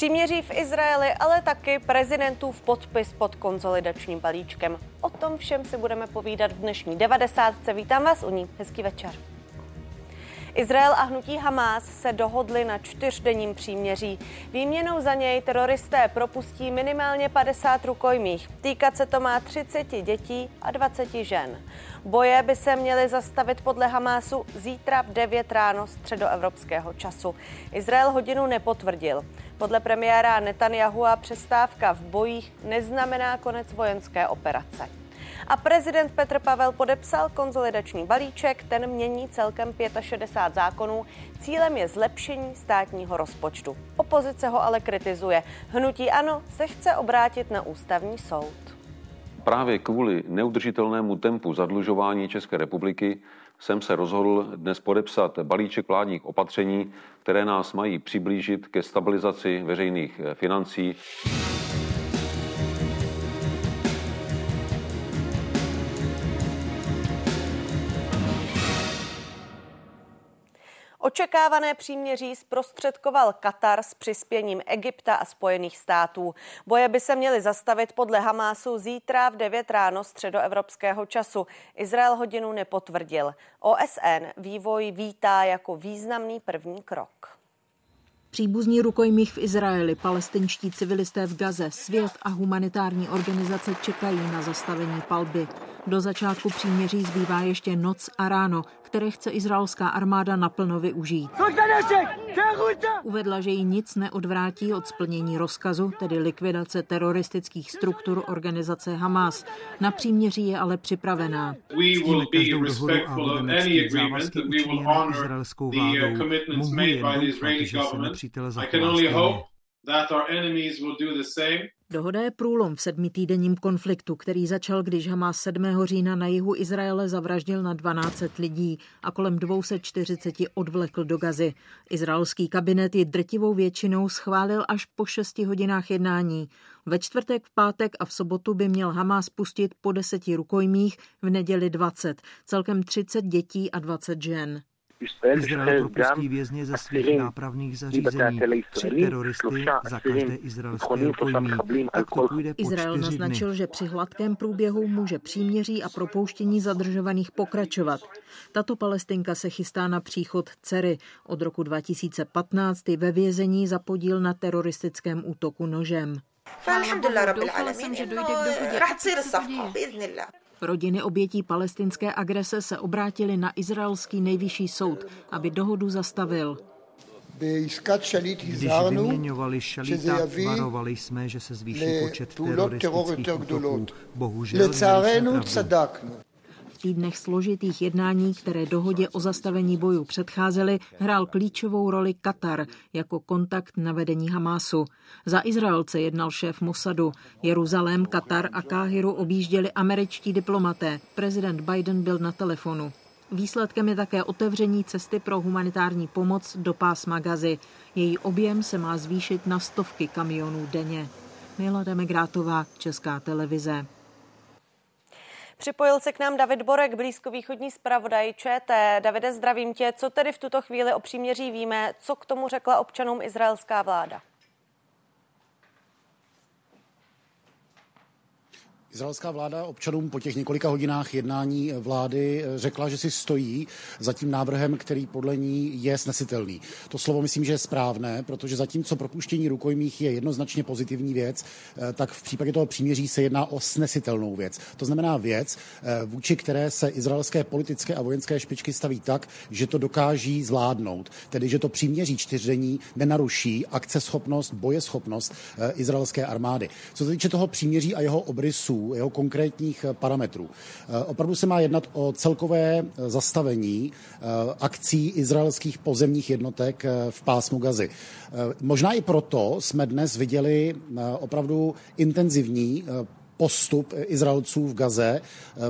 Příměří v Izraeli, ale taky prezidentův podpis pod konzolidačním balíčkem. O tom všem si budeme povídat v dnešní 90. Vítám vás u ní. Hezký večer. Izrael a hnutí Hamás se dohodli na čtyřdenním příměří. Výměnou za něj teroristé propustí minimálně 50 rukojmích. Týkat se to má 30 dětí a 20 žen. Boje by se měly zastavit podle Hamásu zítra v 9 ráno středoevropského času. Izrael hodinu nepotvrdil. Podle premiéra Netanyahu přestávka v bojích neznamená konec vojenské operace. A prezident Petr Pavel podepsal konzolidační balíček, ten mění celkem 65 zákonů. Cílem je zlepšení státního rozpočtu. Opozice ho ale kritizuje. Hnutí ANO se chce obrátit na ústavní soud. Právě kvůli neudržitelnému tempu zadlužování České republiky jsem se rozhodl dnes podepsat balíček vládních opatření, které nás mají přiblížit ke stabilizaci veřejných financí. Očekávané příměří zprostředkoval Katar s přispěním Egypta a Spojených států. Boje by se měly zastavit podle Hamásu zítra v 9 ráno středoevropského času. Izrael hodinu nepotvrdil. OSN vývoj vítá jako významný první krok. Příbuzní rukojmích v Izraeli, palestinští civilisté v Gaze, svět a humanitární organizace čekají na zastavení palby. Do začátku příměří zbývá ještě noc a ráno, které chce izraelská armáda naplno využít. Uvedla, že ji nic neodvrátí od splnění rozkazu, tedy likvidace teroristických struktur organizace Hamas. Na příměří je ale připravená. Ctíme každou dohodu a budeme ctít závazky učiněné izraelskou vládou. Mohu jen doufat, že se nepřítel zachová Dohoda je průlom v sedmitýdenním konfliktu, který začal, když Hamas 7. října na jihu Izraele zavraždil na 12 lidí a kolem 240 odvlekl do Gazy. Izraelský kabinet ji drtivou většinou schválil až po 6 hodinách jednání. Ve čtvrtek, v pátek a v sobotu by měl Hamas pustit po deseti rukojmích, v neděli 20, celkem 30 dětí a 20 žen. Izrael propustí vězně ze svých nápravných zařízení, tři teroristy za každé izraelské rukojmí. Tak to půjde po Izrael naznačil, dny. že při hladkém průběhu může příměří a propouštění zadržovaných pokračovat. Tato palestinka se chystá na příchod dcery. Od roku 2015 je ve vězení za podíl na teroristickém útoku nožem. Doufala jsem, že dojde k dohodě. Rodiny obětí palestinské agrese se obrátily na izraelský nejvyšší soud, aby dohodu zastavil. Když vyměňovali šalita, varovali jsme, že se zvýší počet teroristických útoků. Bohužel týdnech složitých jednání, které dohodě o zastavení bojů předcházely, hrál klíčovou roli Katar jako kontakt na vedení Hamásu. Za Izraelce jednal šéf Mossadu. Jeruzalém, Katar a Káhiru objížděli američtí diplomaté. Prezident Biden byl na telefonu. Výsledkem je také otevření cesty pro humanitární pomoc do pásma Gazy. Její objem se má zvýšit na stovky kamionů denně. Milada Megrátová, Česká televize. Připojil se k nám David Borek, blízkovýchodní zpravodaj ČT. Davide, zdravím tě. Co tedy v tuto chvíli o příměří víme? Co k tomu řekla občanům izraelská vláda? Izraelská vláda občanům po těch několika hodinách jednání vlády řekla, že si stojí za tím návrhem, který podle ní je snesitelný. To slovo myslím, že je správné, protože zatímco propuštění rukojmích je jednoznačně pozitivní věc, tak v případě toho příměří se jedná o snesitelnou věc. To znamená věc, vůči které se izraelské politické a vojenské špičky staví tak, že to dokáží zvládnout. Tedy, že to příměří čtyřdení nenaruší akceschopnost, bojeschopnost izraelské armády. Co se týče toho příměří a jeho obrysů, jeho konkrétních parametrů. Opravdu se má jednat o celkové zastavení akcí izraelských pozemních jednotek v pásmu Gazy. Možná i proto jsme dnes viděli opravdu intenzivní postup Izraelců v Gaze,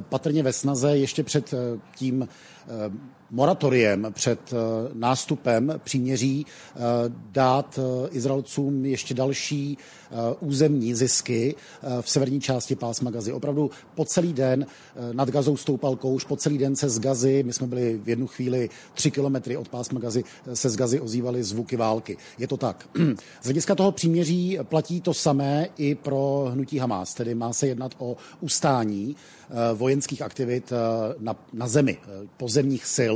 patrně ve snaze ještě před tím moratoriem před nástupem příměří dát Izraelcům ještě další územní zisky v severní části pásma Gazy. Opravdu po celý den nad Gazou stoupal kouř, po celý den se z Gazy, my jsme byli v jednu chvíli tři kilometry od pásma Gazy, se z Gazy ozývaly zvuky války. Je to tak. Z hlediska toho příměří platí to samé i pro hnutí Hamas, tedy má se jednat o ustání vojenských aktivit na, na zemi, pozemních sil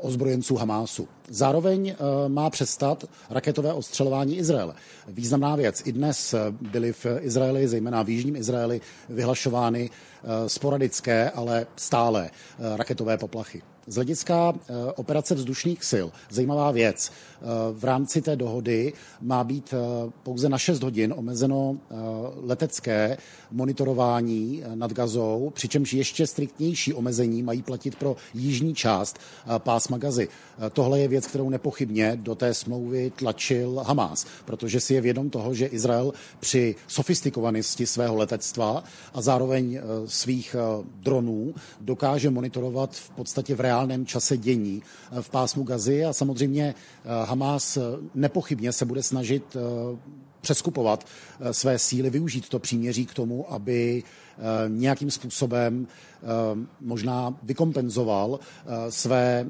ozbrojenců Hamásu. Zároveň má přestat raketové ostřelování Izraele. Významná věc. I dnes byly v Izraeli, zejména v Jižním Izraeli, vyhlašovány sporadické, ale stále raketové poplachy. Z hlediska operace vzdušných sil, zajímavá věc. V rámci té dohody má být pouze na 6 hodin omezeno letecké monitorování nad Gazou, přičemž ještě striktnější omezení mají platit pro jižní část pásma Gazy. Tohle je věc, kterou nepochybně do té smlouvy tlačil Hamas, protože si je vědom toho, že Izrael při sofistikovanosti svého letectva a zároveň svých dronů dokáže monitorovat v podstatě v reálném čase dění v pásmu Gazy a samozřejmě Hamas nepochybně se bude snažit přeskupovat své síly, využít to příměří k tomu, aby nějakým způsobem možná vykompenzoval své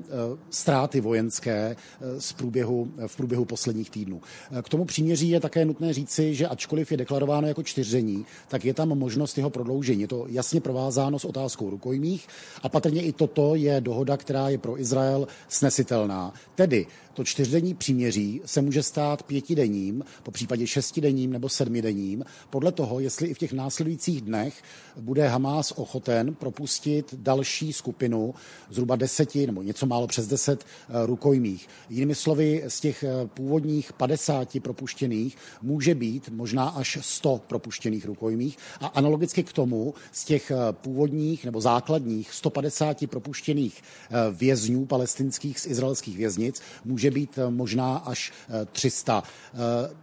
ztráty vojenské z průběhu, v průběhu posledních týdnů. K tomu příměří je také nutné říci, že ačkoliv je deklarováno jako čtyření, tak je tam možnost jeho prodloužení. Je to jasně provázáno s otázkou rukojmích a patrně i toto je dohoda, která je pro Izrael snesitelná. Tedy to čtyřdenní příměří se může stát pětidenním, po případě šestidenním nebo sedmidenním, podle toho, jestli i v těch následujících dnech bude Hamás ochoten propustit další skupinu, zhruba deseti nebo něco málo přes deset eh, rukojmích. Jinými slovy, z těch eh, původních 50 propuštěných může být možná až 100 propuštěných rukojmích a analogicky k tomu z těch eh, původních nebo základních 150 propuštěných vězňů palestinských z izraelských věznic může být možná až 300.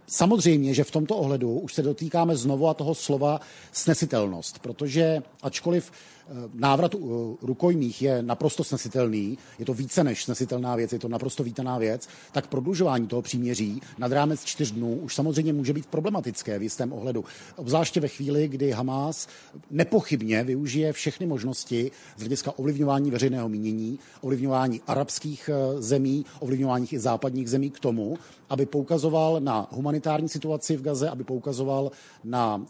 Samozřejmě, že v tomto ohledu už se dotýkáme znovu a toho slova snesitelnost, protože ačkoliv Eh, návrat eh, rukojmích je naprosto snesitelný, je to více než snesitelná věc, je to naprosto vítaná věc, tak prodlužování toho příměří nad rámec čtyř dnů už samozřejmě může být problematické v jistém ohledu. Obzvláště ve chvíli, kdy Hamas nepochybně využije všechny možnosti z hlediska ovlivňování veřejného mínění, ovlivňování arabských eh, zemí, ovlivňování i západních zemí k tomu, aby poukazoval na humanitární situaci v Gaze, aby poukazoval na uh,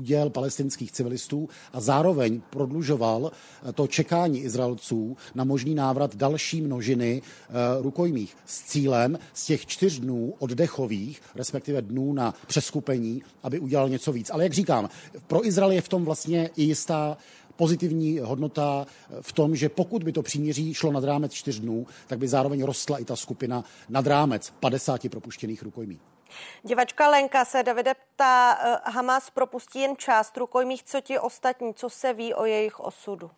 úděl palestinských civilistů a zároveň prodlužoval uh, to čekání Izraelců na možný návrat další množiny uh, rukojmích s cílem z těch čtyř dnů oddechových, respektive dnů na přeskupení, aby udělal něco víc. Ale jak říkám, pro Izrael je v tom vlastně i jistá pozitivní hodnota v tom, že pokud by to příměří šlo nad rámec čtyř dnů, tak by zároveň rostla i ta skupina nad rámec 50 propuštěných rukojmí. Divačka Lenka se Davide ptá, eh, Hamas propustí jen část rukojmích, co ti ostatní, co se ví o jejich osudu?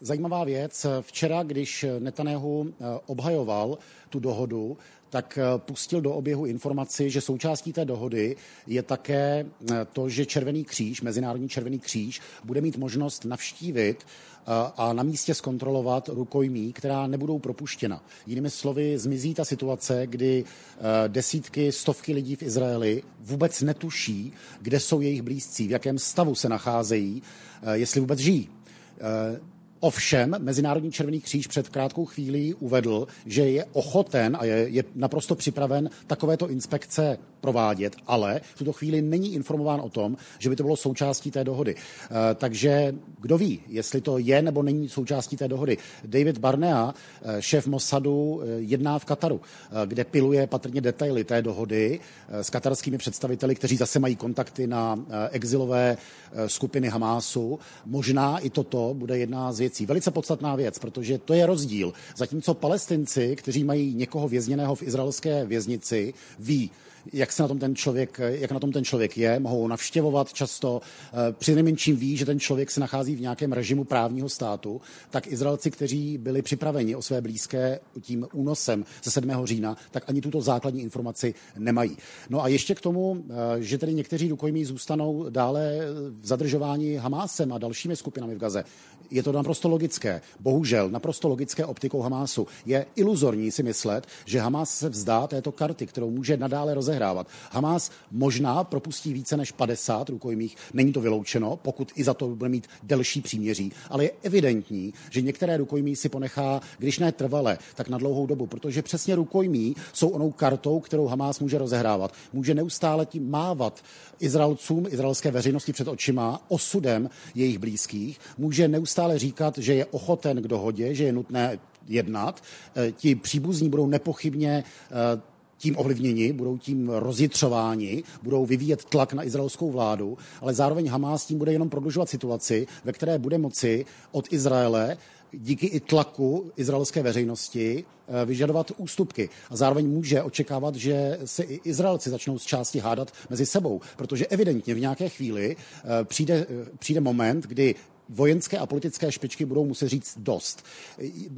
Zajímavá věc. Včera, když Netanyahu eh, obhajoval tu dohodu, tak eh, pustil do oběhu informaci, že součástí té dohody je také eh, to, že Červený kříž, Mezinárodní Červený kříž, bude mít možnost navštívit eh, a na místě zkontrolovat rukojmí, která nebudou propuštěna. Jinými slovy, zmizí ta situace, kdy desítky, stovky lidí v Izraeli vůbec netuší, kde jsou jejich blízcí, v jakém stavu se nacházejí, jestli vůbec žijí. Ovšem, Mezinárodní červený kříž před krátkou chvílí uvedl, že je ochoten a je, je naprosto připraven takovéto inspekce provádět, ale v tuto chvíli není informován o tom, že by to bylo součástí té dohody. E, takže kdo ví, jestli to je nebo není součástí té dohody. David Barnea, e, šéf Mossadu, e, jedná v Kataru, kde piluje patrně detaily té dohody s katarskými představiteli, kteří zase mají kontakty na exilové skupiny Hamásu. Možná i toto bude jedna z věcí. Velice podstatná věc, protože to je rozdíl. Zatímco palestinci, kteří mají někoho vězněného v izraelské věznici, ví, jak se na tom ten člověk, jak na tom ten člověk je, mohou ho navštěvovat často. Při nejmenším ví, že ten člověk se nachází v nějakém režimu právního státu, tak Izraelci, kteří byli připraveni o své blízké tím únosem ze 7. října, tak ani tuto základní informaci nemají. No a ještě k tomu, že tedy někteří rukojmí zůstanou dále v zadržování Hamásem a dalšími skupinami v Gaze. Je to naprosto logické. Bohužel, naprosto logické optikou Hamásu. Je iluzorní si myslet, že Hamás se vzdá této karty, kterou může nadále rozehrávat. Hamás možná propustí více než 50 rukojmích, není to vyloučeno, pokud i za to bude mít delší příměří, ale je evidentní, že některé rukojmí si ponechá, když ne trvale, tak na dlouhou dobu, protože přesně rukojmí jsou onou kartou, kterou Hamás může rozehrávat. Může neustále tím mávat Izraelcům, izraelské veřejnosti před očima osudem jejich blízkých, může neustále říkat, že je ochoten k dohodě, že je nutné jednat. Eh, ti příbuzní budou nepochybně eh, tím ovlivněni, budou tím rozjitřováni, budou vyvíjet tlak na izraelskou vládu, ale zároveň Hamás tím bude jenom prodlužovat situaci, ve které bude moci od Izraele díky i tlaku izraelské veřejnosti eh, vyžadovat ústupky. A zároveň může očekávat, že se i Izraelci začnou z části hádat mezi sebou, protože evidentně v nějaké chvíli přijde, přijde moment, kdy vojenské a politické špičky budou muset říct dost.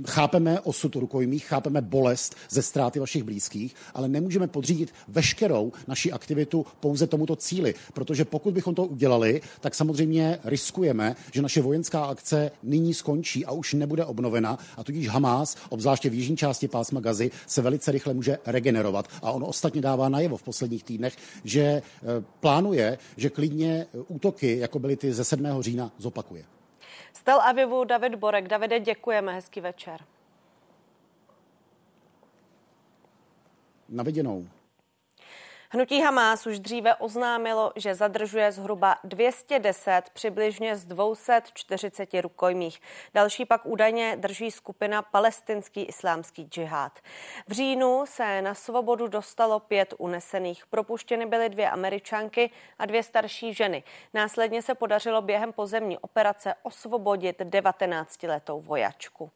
Chápeme osud rukojmích, chápeme bolest ze ztráty vašich blízkých, ale nemůžeme podřídit veškerou naši aktivitu pouze tomuto cíli, protože pokud bychom to udělali, tak samozřejmě riskujeme, že naše vojenská akce nyní skončí a už nebude obnovena a tudíž Hamás, obzvláště v jižní části pásma Gazy, se velice rychle může regenerovat. A on ostatně dává najevo v posledních týdnech, že eh, plánuje, že klidně útoky, jako byly ty ze 7. října, zopakuje. Z Tel Avivu David Borek. Davide, děkujeme, hezký večer. Na viděnou. Hnutí Hamás už dříve oznámilo, že zadržuje zhruba 210 přibližně z 240 rukojmích. Další pak údajně drží skupina Palestinský islámský džihad. V říjnu se na svobodu dostalo pět unesených. Propuštěny byly dvě američanky a dvě starší ženy. Následně se podařilo během pozemní operace osvobodit 19-letou vojačku.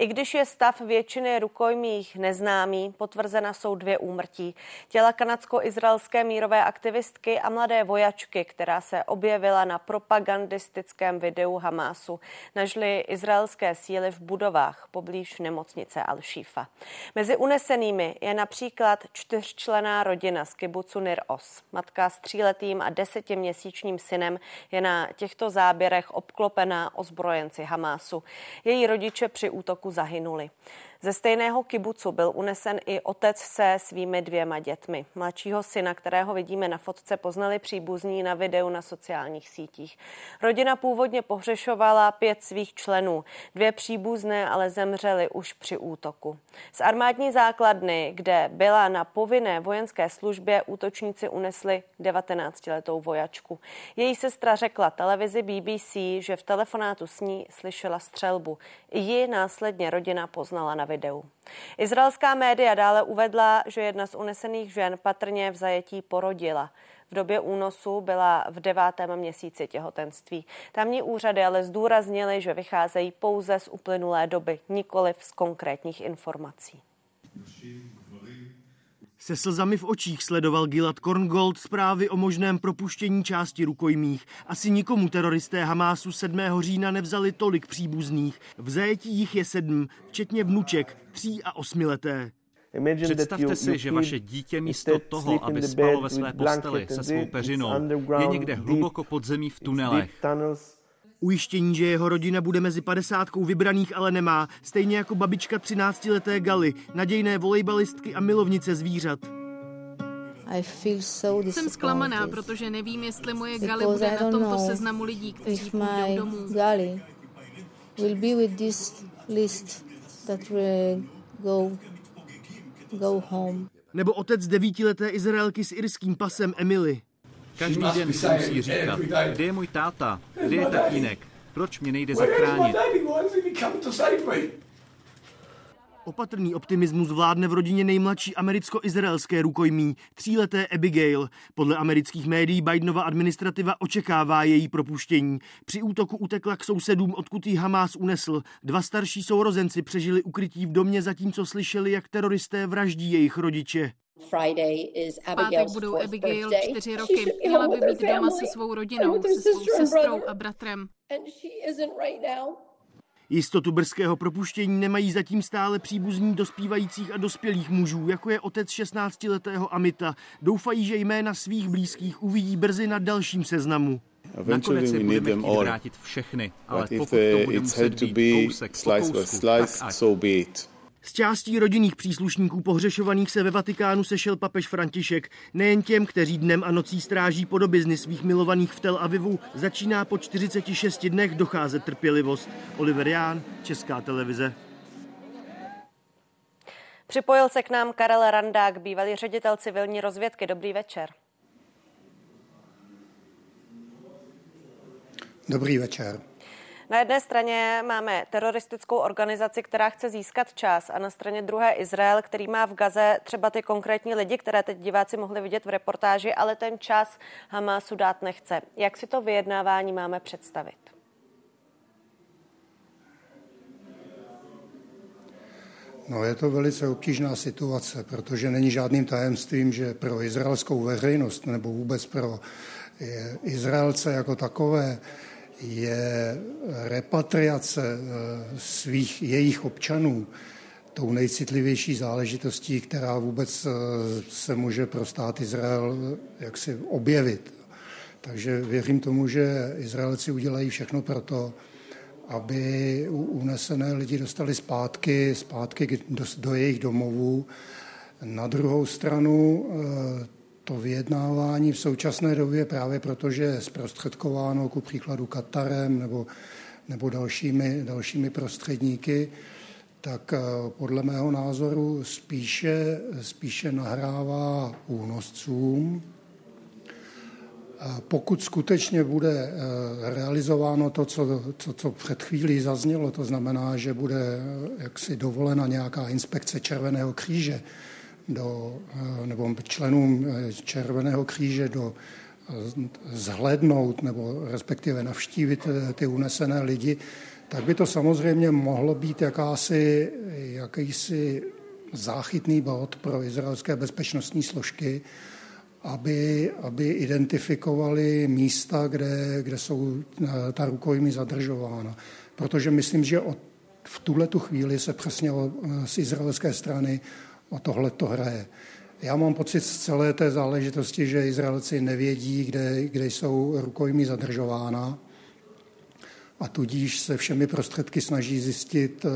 I když je stav většiny rukojmích neznámý, potvrzena jsou dvě úmrtí. Těla kanadsko izraelské mírové aktivistky a mladé vojačky, která se objevila na propagandistickém videu Hamásu, nažly izraelské síly v budovách poblíž nemocnice Al-Shifa. Mezi unesenými je například čtyřčlená rodina z kibucu Nir Os. Matka s tříletým a desetiměsíčním synem je na těchto záběrech obklopená ozbrojenci Hamásu. Její rodiče při útoku zahynuli. Ze stejného kibucu byl unesen i otec se svými dvěma dětmi. Mladšího syna, kterého vidíme na fotce, poznali příbuzní na videu na sociálních sítích. Rodina původně pohřešovala pět svých členů. Dvě příbuzné ale zemřely už při útoku. Z armádní základny, kde byla na povinné vojenské službě, útočníci unesli 19-letou vojačku. Její sestra řekla televizi BBC, že v telefonátu s ní slyšela střelbu. Ji následně rodina poznala na videu. Izraelská média dále uvedla, že jedna z unesených žen patrně v zajetí porodila. V době únosu byla v devátém měsíci těhotenství. Tamní úřady ale zdůraznili, že vycházejí pouze z uplynulé doby, nikoli z konkrétních informací. Se slzami v očích sledoval Gilad Korngold zprávy o možném propuštění části rukojmích. Asi nikomu teroristé Hamásu 7. října nevzali tolik příbuzných. V zajetí jich je sedm, včetně vnuček, tří a osmileté. Představte si, že vaše dítě místo toho, aby spalo ve své posteli se svou peřinou, je někde hluboko pod zemí v tunelech. Ujištění, že jeho rodina bude mezi padesátkou vybraných, ale nemá, stejně jako babička 13-leté Galy, nadějné volejbalistky a milovnice zvířat. Jsem zklamaná, protože nevím, jestli moje Gali bude na tomto seznamu lidí, kteří půjdou domů. will be with this list that will go, go home. Nebo otec devítileté Izraelky s irským pasem Emily. Každý den se musí říkat, kde je můj táta, kde je tatínek, proč mě nejde zachránit. Opatrný optimismus vládne v rodině nejmladší americko-izraelské rukojmí, tříleté Abigail. Podle amerických médií Bidenova administrativa očekává její propuštění. Při útoku utekla k sousedům, odkud ji Hamás unesl. Dva starší sourozenci přežili ukrytí v domě, zatímco slyšeli, jak teroristé vraždí jejich rodiče. Pátek budou Abigail čtyři roky. Měla by být doma se svou rodinou, se svou sestrou a bratrem. Jistotu brzkého propuštění nemají zatím stále příbuzní dospívajících a dospělých mužů, jako je otec 16-letého Amita. Doufají, že jména svých blízkých uvidí brzy na dalším seznamu. Nakonec je budeme chtít vrátit všechny, ale pokud to bude muset být kousek po kousku, tak ať. Z částí rodinných příslušníků pohřešovaných se ve Vatikánu sešel papež František. Nejen těm, kteří dnem a nocí stráží podobizny svých milovaných v Tel Avivu, začíná po 46 dnech docházet trpělivost. Oliver Ján, Česká televize. Připojil se k nám Karel Randák, bývalý ředitel civilní rozvědky. Dobrý večer. Dobrý večer. Na jedné straně máme teroristickou organizaci, která chce získat čas a na straně druhé Izrael, který má v Gaze třeba ty konkrétní lidi, které teď diváci mohli vidět v reportáži, ale ten čas Hamásu dát nechce. Jak si to vyjednávání máme představit? No, je to velice obtížná situace, protože není žádným tajemstvím, že pro izraelskou veřejnost nebo vůbec pro Izraelce jako takové je repatriace eh, svých jejich občanů tou nejcitlivější záležitostí, která vůbec eh, se může pro stát Izrael eh, jaksi objevit. Takže věřím tomu, že Izraelci udělají všechno pro to, aby unesené lidi dostali zpátky, zpátky do, do jejich domovů. Na druhou stranu to vyjednávání v současné době právě protože je zprostředkováno ku příkladu Katarem nebo, nebo dalšími, dalšími prostředníky, tak eh, podle mého názoru spíše, spíše nahrává únoscům. Pokud skutečně bude eh, realizováno to, co, co, co před chvílí zaznělo, to znamená, že bude eh, jaksi dovolena nějaká inspekce Červeného kříže, do, eh, nebo členům eh, Červeného kříže do eh, zhlednout nebo respektive navštívit ty unesené lidi, tak by to samozřejmě mohlo být jakási, jakýsi záchytný bod pro izraelské bezpečnostní složky, aby, aby identifikovali místa, kde, kde jsou ta rukojmí zadržována. Protože myslím, že od, v tuhle tu chvíli se přesně z izraelské strany o tohle to hraje. Já mám pocit z celé té záležitosti, že Izraelci nevědí, kde, kde jsou rukojmí zadržována a tudíž se všemi prostředky snaží zjistit, eh,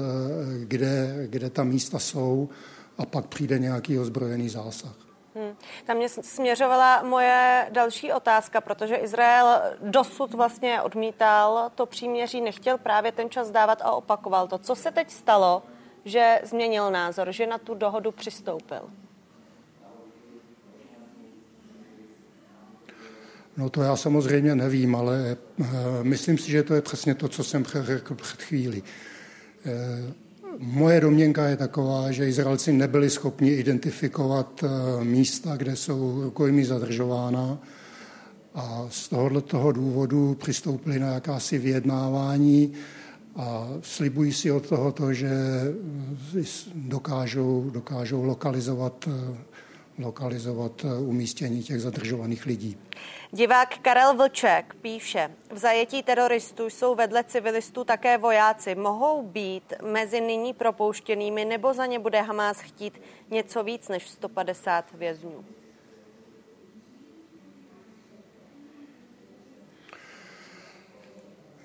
kde, kde ta místa jsou a pak přijde nějaký ozbrojený zásah. Hmm. Tam mě směřovala moje další otázka, protože Izrael dosud vlastně odmítal to příměří, nechtěl právě ten čas dávat a opakoval to. Co se teď stalo, že změnil názor, že na tu dohodu přistoupil? No to já samozřejmě nevím, ale uh, myslím si, že to je přesně to, co jsem řekl před chvíli. Uh, moje domněnka je taková, že Izraelci nebyli schopni identifikovat uh, místa, kde jsou rukojmí zadržována a z tohoto důvodu přistoupili na jakási vyjednávání, a slibují si od tohoto, že dokážou, dokážou lokalizovat, lokalizovat umístění těch zadržovaných lidí. Divák Karel Vlček píše, v zajetí teroristů jsou vedle civilistů také vojáci. Mohou být mezi nyní propouštěnými nebo za ně bude Hamás chtít něco víc než 150 vězňů?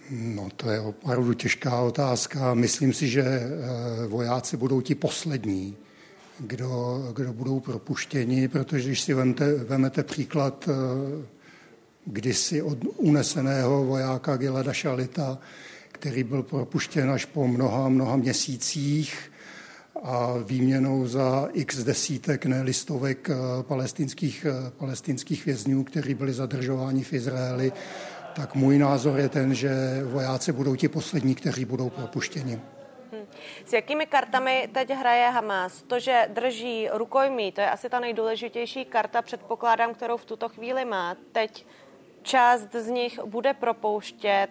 No to je opravdu těžká otázka. Myslím si, že eh, vojáci budou ti poslední, kdo, kdo budou propuštěni, protože když si vemte, vemete příklad eh, kdysi od uneseného vojáka Gilada Šalita, který byl propuštěn až po mnoha, mnoha měsících a výměnou za x desítek, ne listovek eh, palestinských, palestinských vězňů, kteří byli zadržováni v Izraeli, tak můj názor je ten, že vojáci budou ti poslední, kteří budou propuštěni. Hmm. S jakými kartami teď hraje Hamas? To, že drží rukojmí, to je asi ta nejdůležitější karta, předpokládám, kterou v tuto chvíli má. Teď část z nich bude propouštět.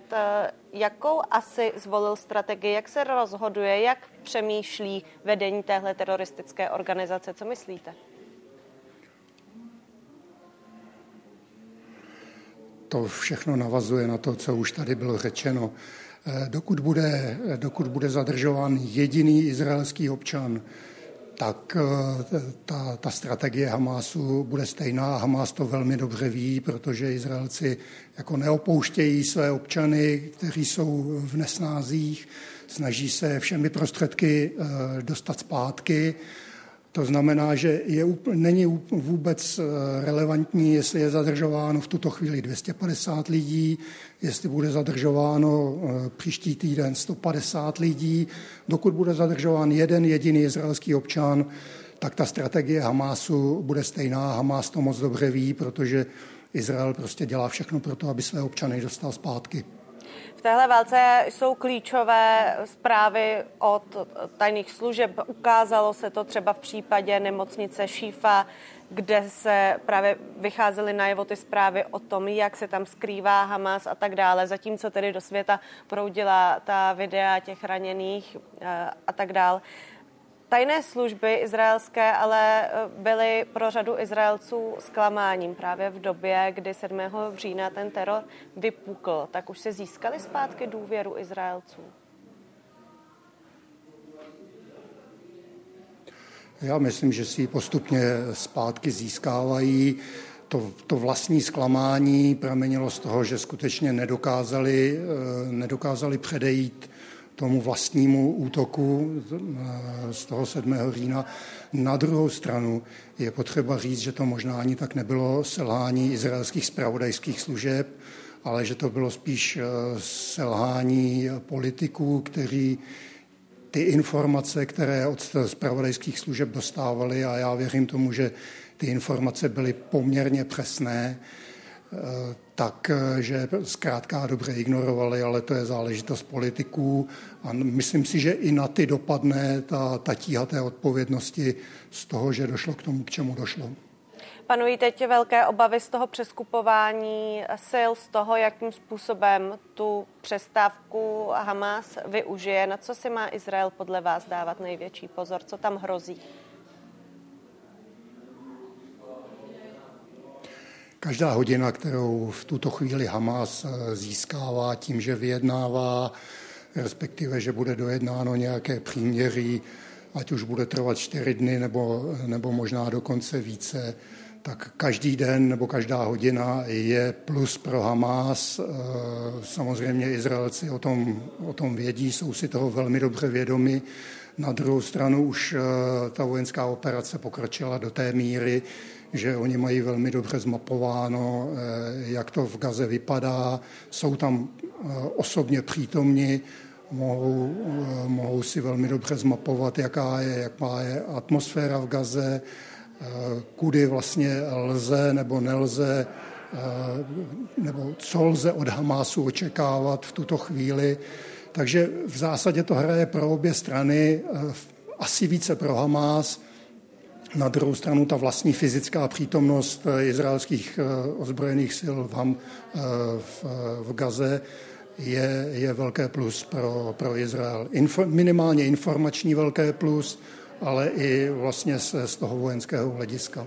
Jakou asi zvolil strategii? Jak se rozhoduje? Jak přemýšlí vedení téhle teroristické organizace? Co myslíte? To všechno navazuje na to, co už tady bylo řečeno. Eh, dokud bude, dokud bude zadržován jediný izraelský občan, tak eh, ta, ta strategie Hamásu bude stejná. Hamás to velmi dobře ví, protože Izraelci jako neopouštějí své občany, kteří jsou v nesnázích, snaží se všemi prostředky eh, dostat zpátky to znamená, že je, není vůbec eh, relevantní, jestli je zadržováno v tuto chvíli 250 lidí, jestli bude zadržováno eh, příští týden 150 lidí. Dokud bude zadržován jeden jediný izraelský občan, tak ta strategie Hamásu bude stejná. Hamás to moc dobře ví, protože Izrael prostě dělá všechno pro to, aby své občany dostal zpátky. Téhle válce jsou klíčové zprávy od tajných služeb. Ukázalo se to třeba v případě nemocnice Šífa, kde se právě vycházely najevo ty zprávy o tom, jak se tam skrývá Hamas a tak dále, zatímco tedy do světa proudila ta videa těch raněných eh, a tak dále. Tajné služby izraelské ale eh, byly pro řadu Izraelců zklamáním právě v době, kdy 7. října ten teror vypukl. Tak už se získali zpátky důvěru Izraelců? Já myslím, že si ji postupně zpátky získávají. To, to vlastní zklamání pramenilo z toho, že skutečně nedokázali, eh, nedokázali předejít tomu vlastnímu útoku z toho 7. října. Na druhou stranu je potřeba říct, že to možná ani tak nebylo selhání izraelských spravodajských služeb, ale že to bylo spíš eh, selhání politiků, kteří ty informace, které od spravodajských služeb dostávali, a já věřím tomu, že ty informace byly poměrně přesné, eh, tak, eh, zkrátka dobře ignorovali, ale to je záležitost politiků a myslím si, že i na ty dopadne ta, ta tíha té odpovědnosti z toho, že došlo k tomu, k čemu došlo. Panují teď velké obavy z toho přeskupování sil, z toho, jakým způsobem tu přestávku Hamas využije. Na co si má Izrael podle vás dávat největší pozor? Co tam hrozí? Každá hodina, kterou v tuto chvíli Hamas eh, získává tím, že vyjednává, respektive, že bude dojednáno nějaké příměří, ať už bude trvat čtyři dny nebo, nebo možná dokonce více, tak každý den nebo každá hodina je plus pro Hamas. Eh, samozřejmě Izraelci o tom, o tom vědí, jsou si toho velmi dobře vědomi. Na druhou stranu už eh, ta vojenská operace pokročila do té míry, že oni mají velmi dobře zmapováno, eh, jak to v Gaze vypadá, jsou tam eh, osobně přítomni, mohou, eh, mohou si velmi dobře zmapovat, jaká je, jak má je atmosféra v Gaze, kudy vlastně lze nebo nelze, nebo co lze od Hamásu očekávat v tuto chvíli. Takže v zásadě to hraje pro obě strany, asi více pro Hamás, na druhou stranu ta vlastní fyzická přítomnost eh, izraelských eh, ozbrojených sil v, Ham, eh, v, v Gaze je, je velké plus pro, pro Izrael. Info, minimálně informační velké plus, ale i vlastně z, z toho vojenského hlediska.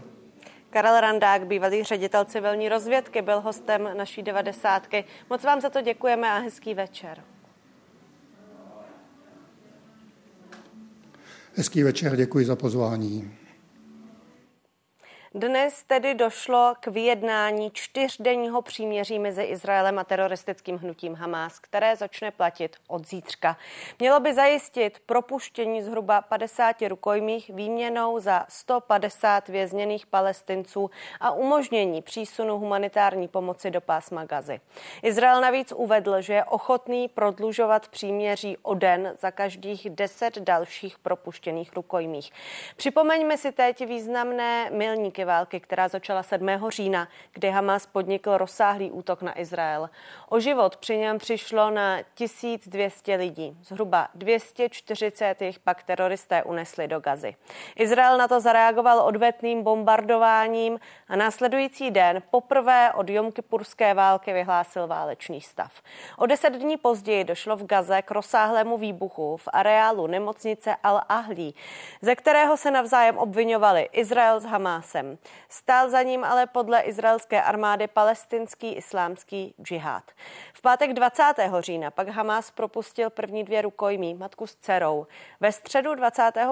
Karel Randák, bývalý ředitel civilní rozvědky, byl hostem naší devadesátky. Moc vám za to děkujeme a hezký večer. Hezký večer, děkuji za pozvání. Dnes tedy došlo k vyjednání čtyřdenního příměří mezi Izraelem a teroristickým hnutím Hamas, které začne platit od zítřka. Mělo by zajistit propuštění zhruba 50 rukojmích výměnou za 150 vězněných palestinců a umožnění přísunu humanitární pomoci do pásma Gazy. Izrael navíc uvedl, že je ochotný prodlužovat příměří o den za každých 10 dalších propuštěných rukojmích. Připomeňme si teď významné milníky účastníky války, která začala 7. října, kdy Hamas podnikl rozsáhlý útok na Izrael. O život při něm přišlo na 1200 lidí. Zhruba 240 jich pak teroristé unesli do Gazy. Izrael na to zareagoval odvetným bombardováním a následující den poprvé od Jomkypurské války vyhlásil válečný stav. O deset dní později došlo v Gaze k rozsáhlému výbuchu v areálu nemocnice Al-Ahlí, ze kterého se navzájem obvinovali Izrael s Hamásem. Stál za ním ale podle izraelské armády palestinský islámský džihad. V pátek 20. října pak Hamás propustil první dvě rukojmí, matku s dcerou. Ve středu 25.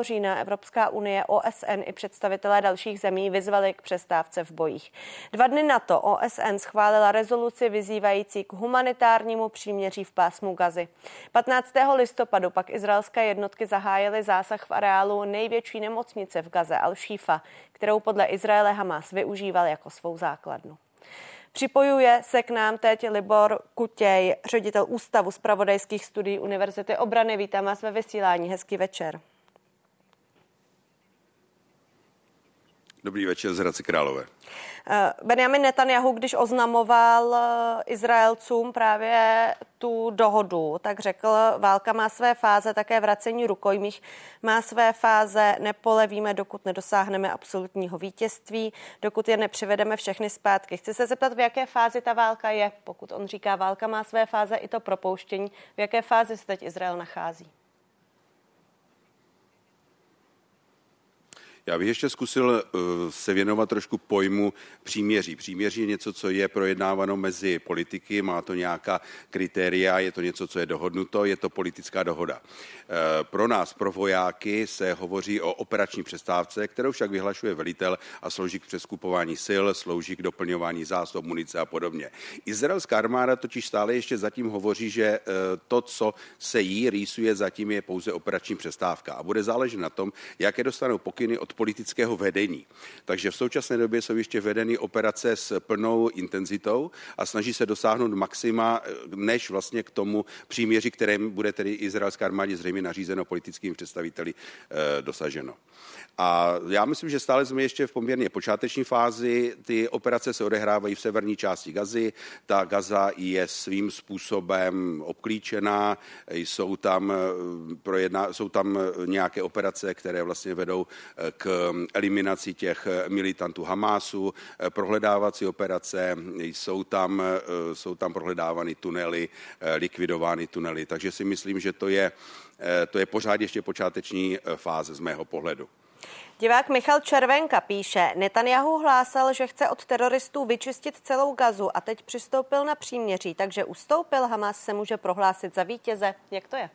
října Evropská unie, OSN i představitelé dalších zemí vyzvali k přestávce v bojích. Dva dny na to OSN schválila rezoluci vyzývající k humanitárnímu příměří v pásmu Gazy. 15. listopadu pak izraelské jednotky zahájily zásah v areálu největší nemocnice v Gaze Al-Shifa, kterou podle Izraele Hamas využíval jako svou základnu. Připojuje se k nám teď Libor Kutěj, ředitel Ústavu zpravodajských studií Univerzity obrany. Vítám vás ve vysílání. Hezký večer. Dobrý večer z Hradce Králové. Eh, Benjamin Netanyahu, když oznamoval eh, Izraelcům právě tu dohodu, tak řekl, válka má své fáze, také vracení rukojmích má své fáze, nepolevíme, dokud nedosáhneme absolutního vítězství, dokud je nepřivedeme všechny zpátky. Chci se zeptat, v jaké fázi ta válka je, pokud on říká, válka má své fáze i to propouštění, v jaké fázi se teď Izrael nachází? Já bych ještě zkusil uh, se věnovat trošku pojmu příměří. Příměří je něco, co je projednáváno mezi politiky, má to nějaká kritéria, je to něco, co je dohodnuto, je to politická dohoda. Uh, pro nás, pro vojáky, se hovoří o operační přestávce, kterou však vyhlašuje velitel a slouží k přeskupování sil, slouží k doplňování zásob, munice a podobně. Izraelská armáda totiž stále ještě zatím hovoří, že uh, to, co se jí rýsuje, zatím je pouze operační přestávka a bude záležet na tom, jaké dostanou pokyny od politického vedení. Takže v současné době jsou ještě vedeny operace s plnou intenzitou a snaží se dosáhnout maxima, než vlastně k tomu příměří, kterém bude tedy izraelská armádě zřejmě nařízeno politickým představiteli eh, dosaženo. A já myslím, že stále jsme ještě v poměrně počáteční fázi. Ty operace se odehrávají v severní části Gazy. Ta Gaza je svým způsobem obklíčená. Jsou tam, eh, projedná, jsou tam nějaké operace, které vlastně vedou eh, k eliminaci těch militantů Hamásu. Eh, prohledávací operace, jsou tam, jsou tam prohledávány tunely, likvidovány tunely. Takže si myslím, že to je, to je pořád ještě počáteční fáze z mého pohledu. Divák Michal Červenka píše, Netanyahu hlásal, že chce od teroristů vyčistit celou gazu a teď přistoupil na příměří, takže ustoupil, Hamas se může prohlásit za vítěze. Jak to je?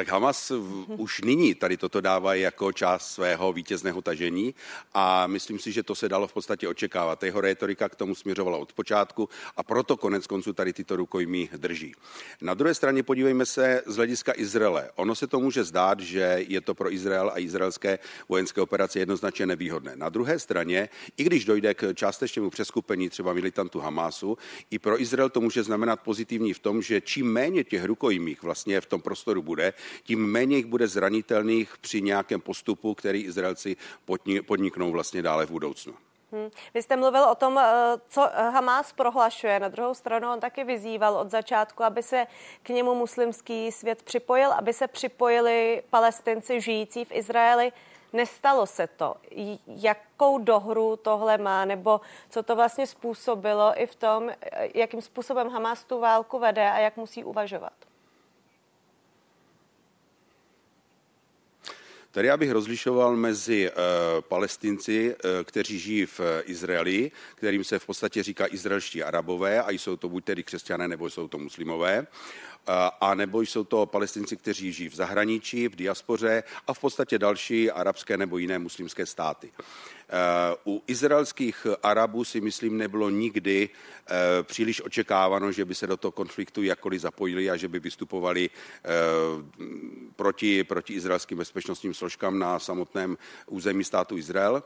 Tak Hamas už nyní tady toto dává jako část svého vítězného tažení a myslím si, že to se dalo v podstatě očekávat. Jeho retorika k tomu směřovala od počátku a proto konec konců tady tyto rukojmí drží. Na druhé straně podívejme se z hlediska Izraele. Ono se to může zdát, že je to pro Izrael a izraelské vojenské operace jednoznačně nevýhodné. Na druhé straně, i když dojde k částečnému přeskupení třeba militantů Hamásu, i pro Izrael to může znamenat pozitivní v tom, že čím méně těch rukojmích vlastně v tom prostoru bude, tím méně jich bude zranitelných při nějakém postupu, který Izraelci podniknou vlastně dále v budoucnu. Hmm. Vy jste mluvil o tom, eh, co Hamas prohlašuje. Na druhou stranu on taky vyzýval od začátku, aby se k němu muslimský svět připojil, aby se připojili palestinci žijící v Izraeli. Nestalo se to. Jakou dohru tohle má, nebo co to vlastně způsobilo i v tom, eh, jakým způsobem Hamas tu válku vede a jak musí uvažovat? Tady já bych rozlišoval mezi uh, palestinci, uh, kteří žijí v uh, Izraeli, kterým se v podstatě říká izraelští arabové a jsou to buď tedy křesťané, nebo jsou to muslimové a nebo jsou to palestinci, kteří žijí v zahraničí, v diaspoře a v podstatě další arabské nebo jiné muslimské státy. U izraelských Arabů si myslím nebylo nikdy příliš očekáváno, že by se do toho konfliktu jakkoliv zapojili a že by vystupovali proti, proti izraelským bezpečnostním složkám na samotném území státu Izrael.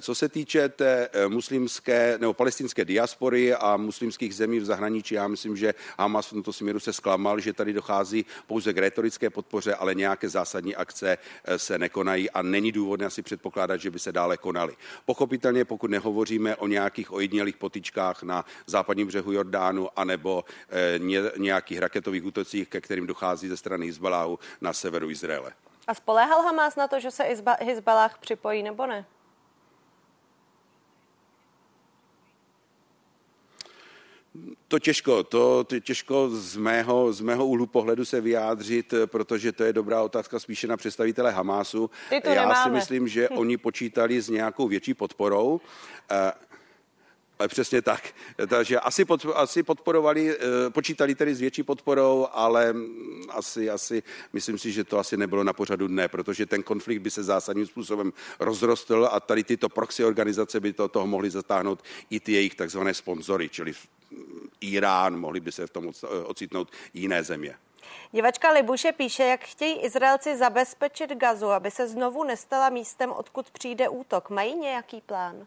Co se týče té muslimské nebo palestinské diaspory a muslimských zemí v zahraničí, já myslím, že Hamas v tomto směru se zklamal, že tady dochází pouze k retorické podpoře, ale nějaké zásadní akce eh, se nekonají a není důvodné asi předpokládat, že by se dále konaly. Pochopitelně, pokud nehovoříme o nějakých ojedinělých potičkách na západním břehu Jordánu anebo eh, nějakých raketových útocích, ke kterým dochází ze strany Hezbaláhu na severu Izraele. A spoléhal Hamas na to, že se Hezbalah připojí nebo ne? To těžko, to, to těžko z mého, z mého úhlu pohledu se vyjádřit, protože to je dobrá otázka spíše na představitele Hamásu. Já nemáme. si myslím, že oni počítali s nějakou větší podporou. Ale přesně tak. Takže asi, pod, asi podporovali, eh, počítali tedy s větší podporou, ale asi, asi, myslím si, že to asi nebylo na pořadu dne, protože ten konflikt by se zásadním způsobem rozrostl a tady tyto proxy organizace by to toho mohly zatáhnout i ty jejich takzvané sponzory, čili Irán, mohli by se v tom ocitnout jiné země. Divačka Libuše píše, jak chtějí Izraelci zabezpečit gazu, aby se znovu nestala místem, odkud přijde útok. Mají nějaký plán?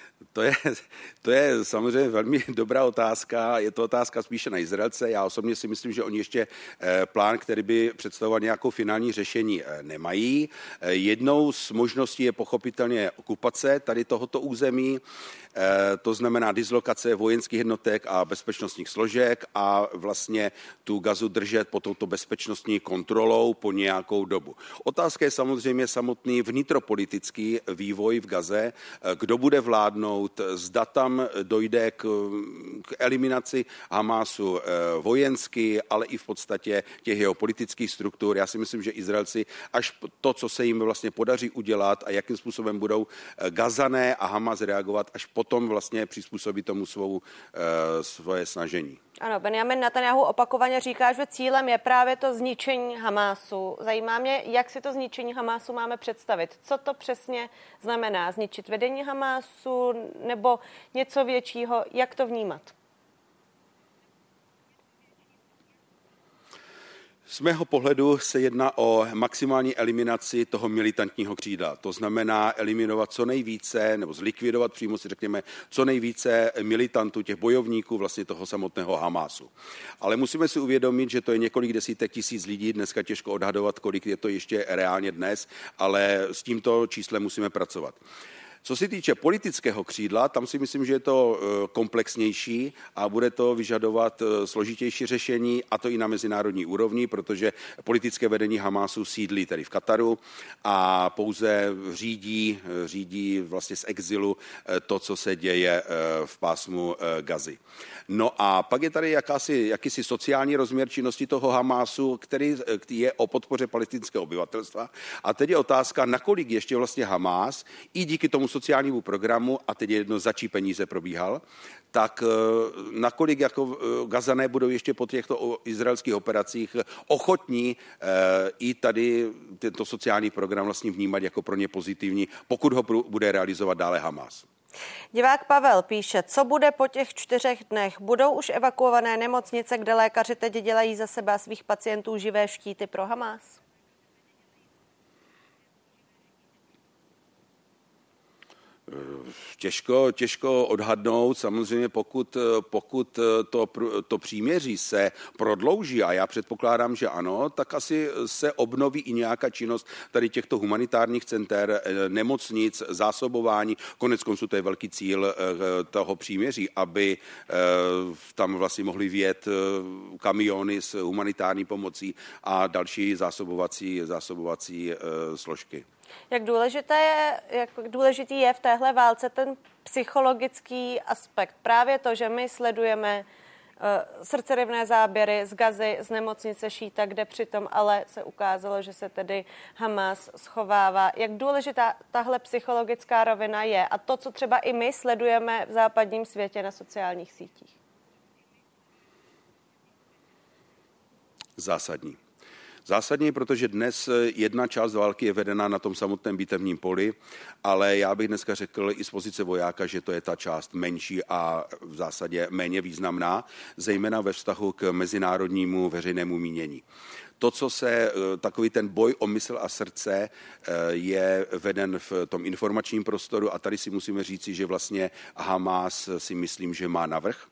To je, to je samozřejmě velmi dobrá otázka. Je to otázka spíše na Izraelce. Já osobně si myslím, že oni ještě eh, plán, který by představoval nějakou finální řešení, eh, nemají. Eh, jednou z možností je pochopitelně okupace tady tohoto území. To znamená dislokace vojenských jednotek a bezpečnostních složek a vlastně tu gazu držet pod touto bezpečnostní kontrolou po nějakou dobu. Otázka je samozřejmě samotný vnitropolitický vývoj v Gaze, kdo bude vládnout, zda tam dojde k, k eliminaci Hamásu eh, vojensky, ale i v podstatě těch jeho politických struktur. Já si myslím, že Izraelci až to, co se jim vlastně podaří udělat a jakým způsobem budou Gazané a Hamas reagovat až po potom vlastně přizpůsobit tomu svou, svoje snažení. Ano, Benjamin Netanyahu opakovaně říká, že cílem je právě to zničení Hamásu. Zajímá mě, jak si to zničení Hamásu máme představit. Co to přesně znamená? Zničit vedení Hamásu nebo něco většího? Jak to vnímat? Z mého pohledu se jedná o maximální eliminaci toho militantního křídla. To znamená eliminovat co nejvíce, nebo zlikvidovat přímo si řekněme, co nejvíce militantů, těch bojovníků vlastně toho samotného Hamásu. Ale musíme si uvědomit, že to je několik desítek tisíc lidí, dneska těžko odhadovat, kolik je to ještě reálně dnes, ale s tímto číslem musíme pracovat. Co se týče politického křídla, tam si myslím, že je to eh, komplexnější a bude to vyžadovat eh, složitější řešení, a to i na mezinárodní úrovni, protože politické vedení Hamásu sídlí tedy v Kataru a pouze řídí, eh, řídí vlastně z exilu to, co se děje v pásmu Gazy. No a pak je tady jakási, jakýsi sociální rozměr činnosti toho Hamásu, který, který je o podpoře palestinského obyvatelstva. A teď je otázka, nakolik ještě vlastně Hamás i díky tomu sociálnímu programu, a teď jedno začí peníze probíhal, tak eh, nakolik jako eh, Gazané budou ještě po těchto izraelských operacích ochotní eh, i tady tento sociální program vlastně vnímat jako pro ně pozitivní, pokud ho bude realizovat dále Hamas. Divák Pavel píše, co bude po těch čtyřech dnech. Budou už evakuované nemocnice, kde lékaři teď dělají za sebe svých pacientů živé štíty pro Hamas? Těžko, těžko odhadnout, samozřejmě pokud, pokud to, to příměří se prodlouží, a já předpokládám, že ano, tak asi se obnoví i nějaká činnost tady těchto humanitárních center, nemocnic, zásobování. Konec konců to je velký cíl eh, toho příměří, aby eh, tam vlastně mohli vjet eh, kamiony s humanitární pomocí a další zásobovací, zásobovací složky. Jak, důležité je, jak důležitý je v téhle válce ten psychologický aspekt. Právě to, že my sledujeme uh, srdcerivné záběry z Gazy, z nemocnice Šíta, kde přitom ale se ukázalo, že se tedy Hamas schovává. Jak důležitá tahle psychologická rovina je a to, co třeba i my sledujeme v západním světě na sociálních sítích? Zásadní. Zásadně, protože dnes jedna část války je vedena na tom samotném bitevním poli, ale já bych dneska řekl i z pozice vojáka, že to je ta část menší a v zásadě méně významná, zejména ve vztahu k mezinárodnímu veřejnému mínění. To, co se, eh, takový ten boj o mysl a srdce eh, je veden v tom informačním prostoru a tady si musíme říci, že vlastně Hamas si myslím, že má navrh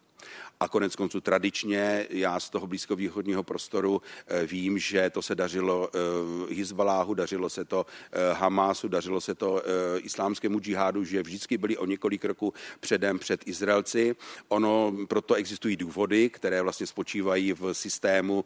a konec konců tradičně já z toho blízkovýchodního prostoru eh, vím, že to se dařilo eh, Hizbaláhu, dařilo se to eh, Hamásu, dařilo se to islámskému džihádu, že vždycky byli o několik roků předem před Izraelci. Ono, proto existují důvody, které vlastně spočívají v systému,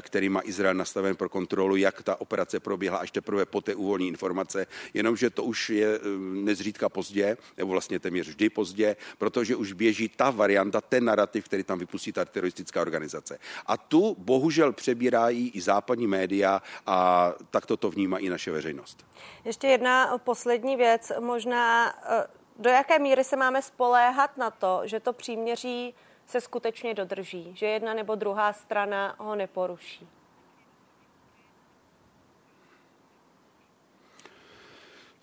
který má Izrael nastaven pro kontrolu, jak ta operace proběhla, až teprve poté uvolní informace, jenomže to už je nezřídka pozdě, nebo vlastně téměř vždy pozdě, protože už běží ta varianta, ten narrativ, který tam vypustí ta teroristická organizace. A tu bohužel přebírají i západní média a tak to vnímá i naše veřejnost. Ještě jedna poslední věc, možná eh, do jaké míry se máme spoléhat na to, že to příměří se skutečně dodrží, že jedna nebo druhá strana ho neporuší?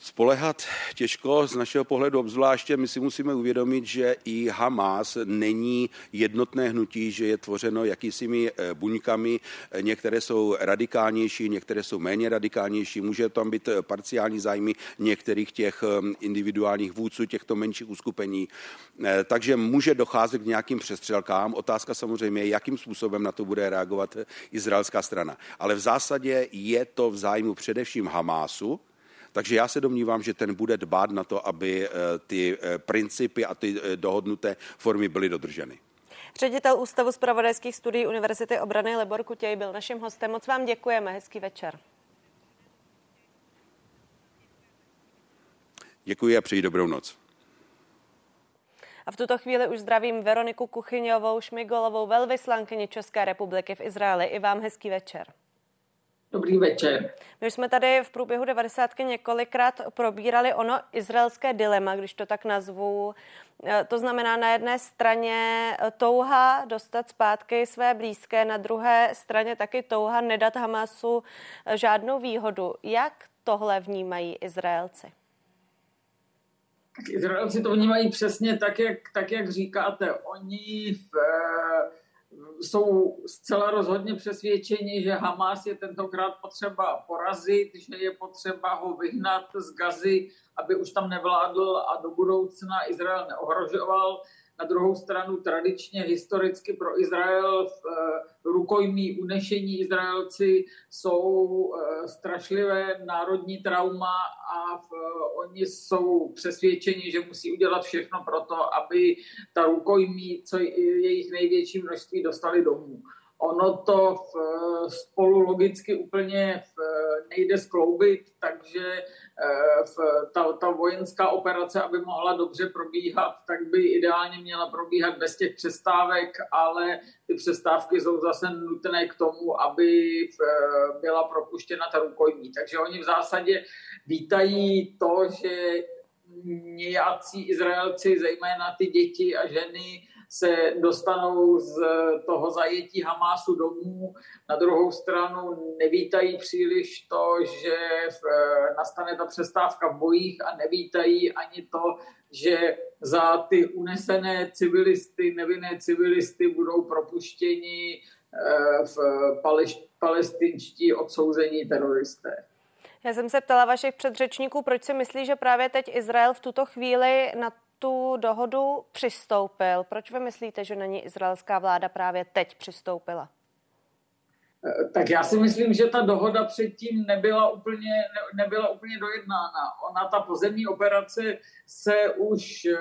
Spolehat těžko z našeho pohledu obzvláště. My si musíme uvědomit, že i Hamas není jednotné hnutí, že je tvořeno jakýsimi eh, buňkami. Některé jsou radikálnější, některé jsou méně radikálnější. Může tam být eh, parciální zájmy některých těch eh, individuálních vůdců těchto menších uskupení. Takže může docházet k nějakým přestřelkám. Otázka samozřejmě je, jakým způsobem na to bude reagovat izraelská strana. Ale v zásadě je to v zájmu především Hamásu, takže já se domnívám, že ten bude dbát na to, aby eh, ty eh, principy a ty eh, dohodnuté formy byly dodrženy. Ředitel Ústavu zpravodajských studií Univerzity obrany Lebor Kutěj byl naším hostem. Moc vám děkujeme. Hezký večer. Děkuji a přeji dobrou noc. A v tuto chvíli už zdravím Veroniku Kuchyňovou, Šmigolovou, velvyslankyni České republiky v Izraeli. I vám hezký večer. Dobrý večer. My jsme tady v průběhu 90. několikrát probírali ono izraelské dilema, když to tak nazvu. E, to znamená na jedné straně touha dostat zpátky své blízké, na druhé straně taky touha nedat Hamasu žádnou výhodu. Jak tohle vnímají Izraelci? Tak Izraelci to vnímají přesně tak, jak, tak, jak říkáte. Oni v jsou zcela rozhodně přesvědčeni, že Hamas je tentokrát potřeba porazit, že je potřeba ho vyhnat z Gazy, aby už tam nevládl a do budoucna Izrael neohrožoval. Na druhou stranu tradičně historicky pro Izrael eh, rukojmí unešení Izraelci jsou eh, strašlivé národní trauma a v, oni jsou přesvědčeni, že musí udělat všechno pro to, aby ta rukojmí, co jejich největší množství, dostali domů. Ono to v, spolu logicky úplně v, nejde skloubit, takže eh, v, ta, ta vojenská operace, aby mohla dobře probíhat, tak by ideálně měla probíhat bez těch přestávek, ale ty přestávky jsou zase nutné k tomu, aby v, byla propuštěna ta rukojmí. Takže oni v zásadě vítají to, že nějací Izraelci, zejména ty děti a ženy, se dostanou z toho zajetí Hamásu domů. Na druhou stranu nevítají příliš to, že nastane ta přestávka v bojích a nevítají ani to, že za ty unesené civilisty, nevinné civilisty budou propuštěni eh, v palestinští odsouzení teroristé. Já jsem se ptala vašich předřečníků, proč si myslí, že právě teď Izrael v tuto chvíli na tu dohodu přistoupil. Proč vy myslíte, že na ní izraelská vláda právě teď přistoupila? Eh, tak já si myslím, že ta dohoda předtím nebyla úplně, ne, nebyla úplně dojednána. Ona, ta pozemní operace se už eh,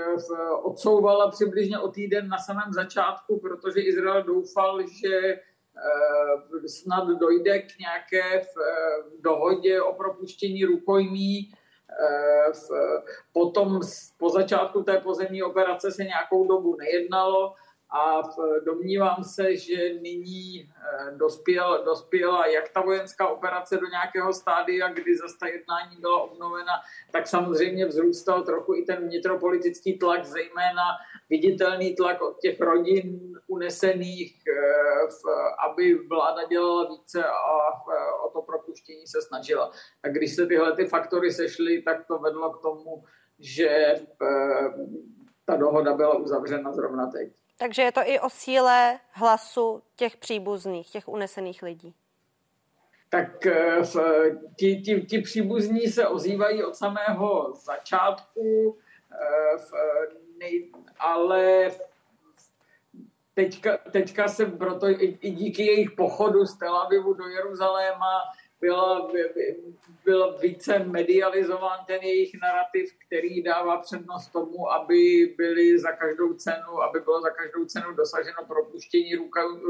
odsouvala přibližně o týden na samém začátku, protože Izrael doufal, že eh, snad dojde k nějaké dohodě o propuštění rukojmí Eh, potom po začátku té pozemní operace se nějakou dobu nejednalo a domnívám se, že nyní dospěl, dospěla jak ta vojenská operace do nějakého stádia, kdy zase ta jednání byla obnovena, tak samozřejmě vzrůstal trochu i ten vnitropolitický tlak, zejména viditelný tlak od těch rodin unesených, aby vláda dělala více a o to propuštění se snažila. A když se tyhle ty faktory sešly, tak to vedlo k tomu, že ta dohoda byla uzavřena zrovna teď. Takže je to i o síle hlasu těch příbuzných, těch unesených lidí. Tak eh, ti, ti, ti příbuzní se ozývají od samého začátku, eh, ale teďka, teďka se proto i, i díky jejich pochodu z Tel Avivu do Jeruzaléma byla, byl více medializován ten jejich narrativ, který dává přednost tomu, aby byli za každou cenu, aby bylo za každou cenu dosaženo propuštění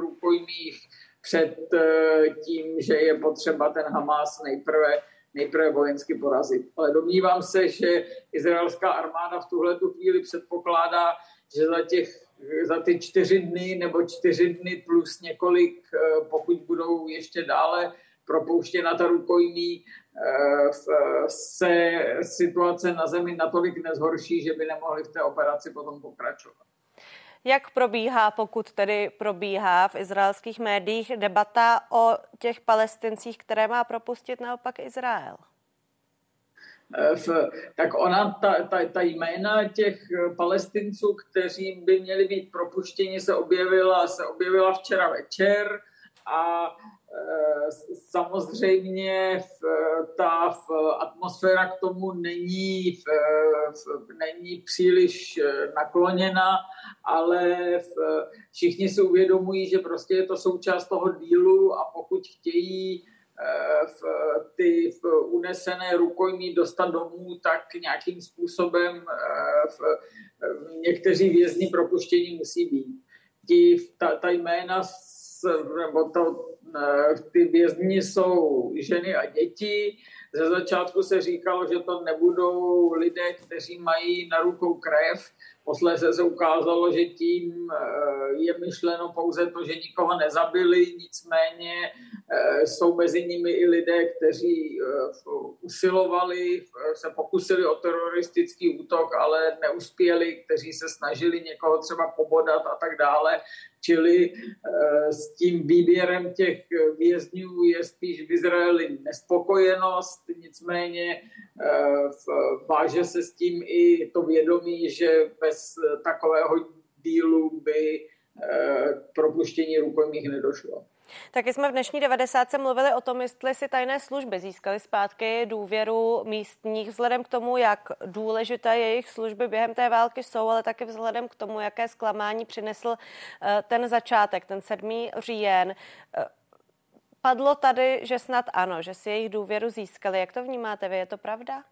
rukojmích před eh, tím, že je potřeba ten Hamas nejprve nejprve vojensky porazit. Ale domnívám se, že izraelská armáda v tuhle tu chvíli předpokládá, že za, těch, za ty čtyři dny nebo čtyři dny plus několik, eh, pokud budou ještě dále propouštěna ta rukojmí, eh, se situace na zemi natolik nezhorší, že by nemohli v té operaci potom pokračovat. Jak probíhá, pokud tedy probíhá v izraelských médiích debata o těch palestincích, které má propustit naopak Izrael? Eh, v, tak ona, ta, ta, ta jména těch palestinců, kteří by měli být propuštěni, se objevila, se objevila včera večer a Eh, samozřejmě ta atmosféra k tomu není, není příliš eh, nakloněna, ale všichni si uvědomují, že prostě je to součást toho dílu a pokud chtějí eh, v ty v unesené rukojmí dostat domů, tak nějakým způsobem v, někteří vězni propuštění musí být. Ti, ta, ta jména nebo to, eh, ty vězni jsou ženy a děti. Ze začátku se říkalo, že to nebudou lidé, kteří mají na rukou krev. Posléze se ukázalo, že tím eh, je myšleno pouze to, že nikoho nezabili, nicméně eh, jsou mezi nimi i lidé, kteří usilovali, se pokusili o teroristický útok, ale neuspěli, kteří se snažili někoho třeba pobodat a tak dále. Čili eh, s tím výběrem těch vězňů je spíš v Izraeli nespokojenost, nicméně eh, váže se s tím i to vědomí, že bez takového dílu by eh, propuštění rukojmích nedošlo. Taky jsme v dnešní 90. mluvili o tom, jestli si tajné služby získaly zpátky důvěru místních vzhledem k tomu, jak důležité jejich služby během té války jsou, ale taky vzhledem k tomu, jaké zklamání přinesl eh, ten začátek, ten 7. říjen. Eh, padlo tady, že snad ano, že si jejich důvěru získali. Jak to vnímáte vy? Je to pravda?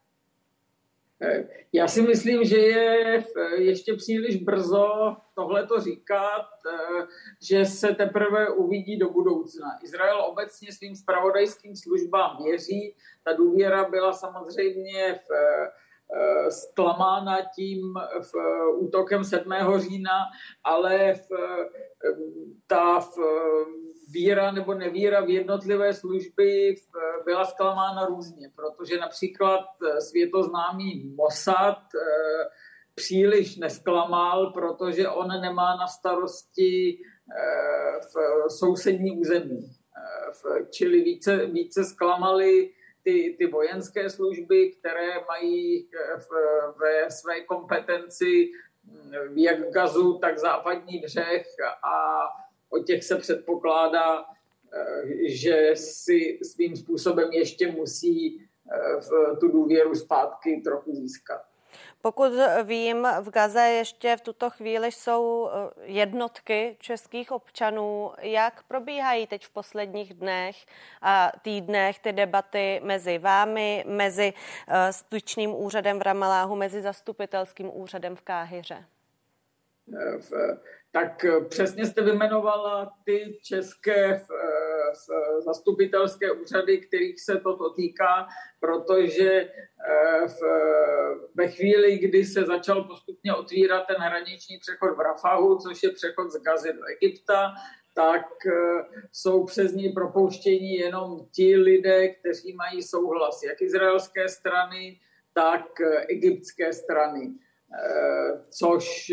Eh, já si myslím, že je eh, ještě příliš brzo tohle to říkat, eh, že se teprve uvidí do budoucna. Izrael obecně svým spravodajským službám věří. Ta důvěra byla samozřejmě v zklamána tím v útokem 7. října, ale v, ta v, víra nebo nevíra v jednotlivé služby byla zklamána různě, protože například eh, světoznámý Mossad eh, příliš nesklamal, protože on nemá na starosti eh, v sousední území. Čili více, více zklamali ty, ty vojenské služby, které mají ve své kompetenci hm, jak Gazu, tak západní břeh a o těch se předpokládá, eh, že si svým způsobem ještě musí eh, tu důvěru zpátky trochu získat. Pokud vím, v Gaze ještě v tuto chvíli jsou eh, jednotky českých občanů. Jak probíhají teď v posledních dnech a týdnech ty debaty mezi vámi, mezi styčným úřadem v Ramaláhu, mezi zastupitelským úřadem v Káhyře? V, tak eh, přesně jste vymenovala ty české eh, zastupitelské úřady, kterých se toto týká, protože eh, v, ve chvíli, kdy se začal postupně otvírat ten hraniční přechod v Rafahu, což je přechod z Gazy do Egypta, tak jsou přes ní propouštění jenom ti lidé, kteří mají souhlas jak izraelské strany, tak egyptské strany. Což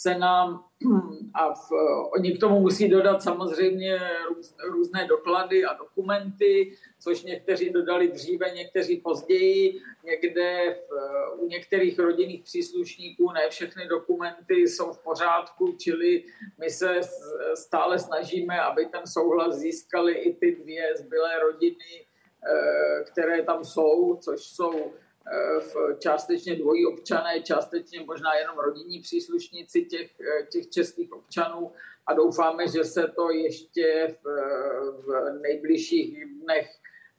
se nám, a v, oni k tomu musí dodat samozřejmě růz, různé doklady a dokumenty, což někteří dodali dříve, někteří později, někde v, u některých rodinných příslušníků ne všechny dokumenty jsou v pořádku, čili my se stále snažíme, aby ten souhlas získali i ty dvě zbylé rodiny, eh, které tam jsou, což jsou v částečně dvojí občané, částečně možná jenom rodinní příslušníci těch, těch českých občanů a doufáme, že se to ještě v, v nejbližších dnech,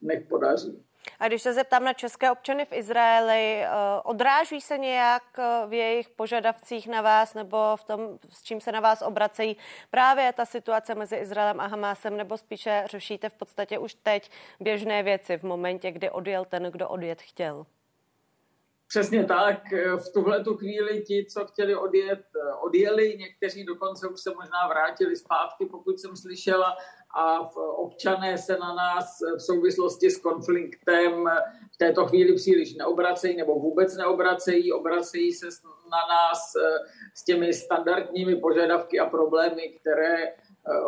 dnech podaří. A když se zeptám na české občany v Izraeli, eh, odráží se nějak v jejich požadavcích na vás nebo v tom, s čím se na vás obracejí právě ta situace mezi Izraelem a Hamásem, nebo spíše řešíte v podstatě už teď běžné věci v momentě, kdy odjel ten, kdo odjet chtěl? Přesně tak. V tuhle tu chvíli ti, co chtěli odjet, odjeli. Někteří dokonce už se možná vrátili zpátky, pokud jsem slyšela. A občané se na nás v souvislosti s konfliktem v této chvíli příliš neobracejí nebo vůbec neobracejí. Obracejí se na nás s těmi standardními požadavky a problémy, které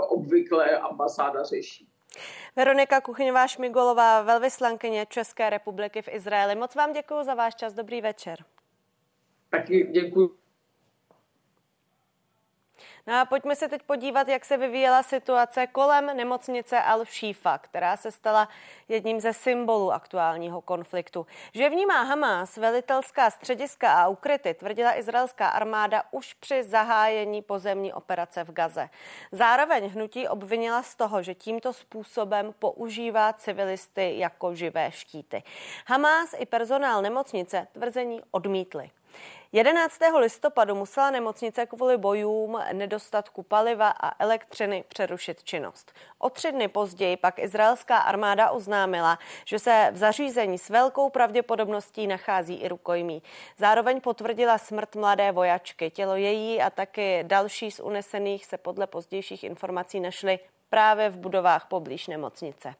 obvykle ambasáda řeší. Veronika Kuchyňová Šmigolová, velvyslankyně České republiky v Izraeli. Moc vám děkuji za váš čas. Dobrý večer. Taky děkuji. No a pojďme se teď podívat, jak se vyvíjela situace kolem nemocnice Al-Shifa, která se stala jedním ze symbolů aktuálního konfliktu. Že vnímá Hamas velitelská střediska a ukryty, tvrdila izraelská armáda už při zahájení pozemní operace v Gaze. Zároveň hnutí obvinila z toho, že tímto způsobem používá civilisty jako živé štíty. Hamas i personál nemocnice tvrzení odmítli. 11. listopadu musela nemocnice kvůli bojům, nedostatku paliva a elektřiny přerušit činnost. O tři dny později pak izraelská armáda oznámila, že se v zařízení s velkou pravděpodobností nachází i rukojmí. Zároveň potvrdila smrt mladé vojačky. Tělo její a taky další z unesených se podle pozdějších informací našly právě v budovách poblíž nemocnice.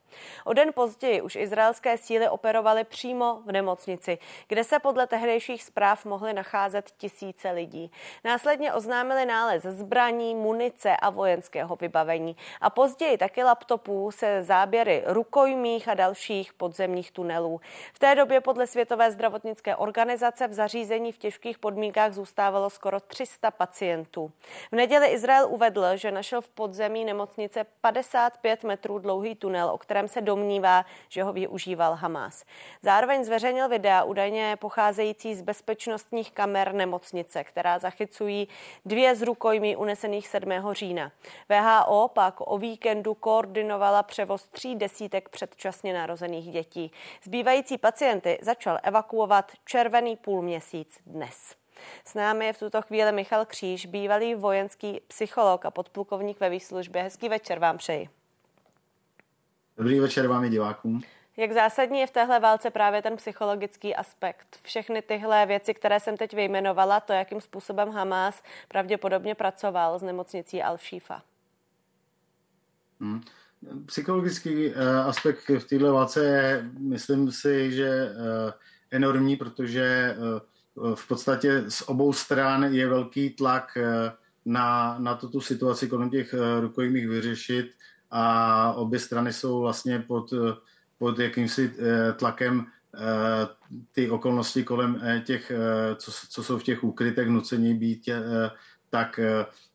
O den později už izraelské síly operovaly přímo v nemocnici, kde se podle tehdejších zpráv mohly nacházet tisíce lidí. Následně oznámili nález zbraní, munice a vojenského vybavení a později taky laptopů se záběry rukojmích a dalších podzemních tunelů. V té době podle Světové zdravotnické organizace v zařízení v těžkých podmínkách zůstávalo skoro 300 pacientů. V neděli Izrael uvedl, že našel v podzemí nemocnice 55 metrů dlouhý tunel, o kterém se domnívá, že ho využíval Hamas. Zároveň zveřejnil videa údajně pocházející z bezpečnostních kamer nemocnice, která zachycují dvě z rukojmí unesených 7. října. VHO pak o víkendu koordinovala převoz tří desítek předčasně narozených dětí. Zbývající pacienty začal evakuovat červený půlměsíc dnes. S námi je v tuto chvíli Michal Kříž, bývalý vojenský psycholog a podplukovník ve výslužbě. Hezký večer vám přeji. Dobrý večer vám i divákům. Jak zásadní je v téhle válce právě ten psychologický aspekt? Všechny tyhle věci, které jsem teď vyjmenovala, to, jakým způsobem Hamas pravděpodobně pracoval s nemocnicí Al-Shifa. Hmm. Psychologický uh, aspekt v této válce je, myslím si, že uh, enormní, protože uh, v podstatě z obou stran je velký tlak eh, na, na to, tu situaci kolem těch eh, rukojmích vyřešit a obě strany jsou vlastně pod, eh, pod jakýmsi tlakem ty okolnosti kolem těch, co, co jsou v těch úkrytech nucení být, tak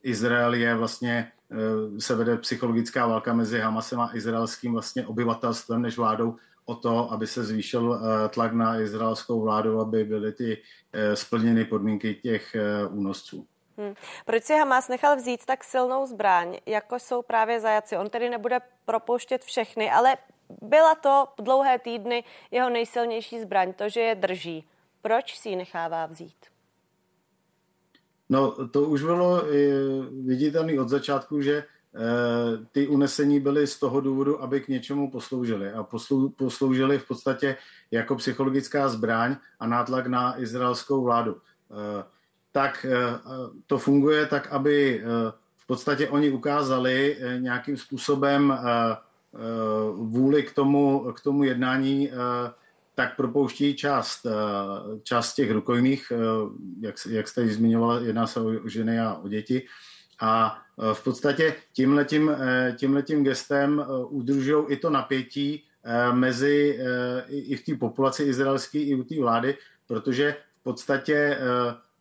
Izrael je vlastně se vede psychologická válka mezi Hamasem a izraelským vlastně obyvatelstvem než vládou o to, aby se zvýšil eh, tlak na izraelskou vládu, aby byly ty eh, splněny podmínky těch eh, únosců. Hmm. Proč si Hamas nechal vzít tak silnou zbraň, jako jsou právě zajaci? On tedy nebude propouštět všechny, ale byla to dlouhé týdny jeho nejsilnější zbraň, to, že je drží. Proč si ji nechává vzít? No, to už bylo viditelné od začátku, že ty unesení byly z toho důvodu, aby k něčemu posloužili. A poslou, posloužili v podstatě jako psychologická zbraň a nátlak na izraelskou vládu. Tak to funguje tak, aby v podstatě oni ukázali nějakým způsobem vůli k tomu, k tomu jednání tak propouští část, eh, část těch rukojmích, eh, jak, jak jste již zmiňovala, jedná se o ženy a o děti. A eh, v podstatě tímhletím, tímhletím gestem udržují i to napětí mezi i v té populaci izraelské, i u té vlády, protože v podstatě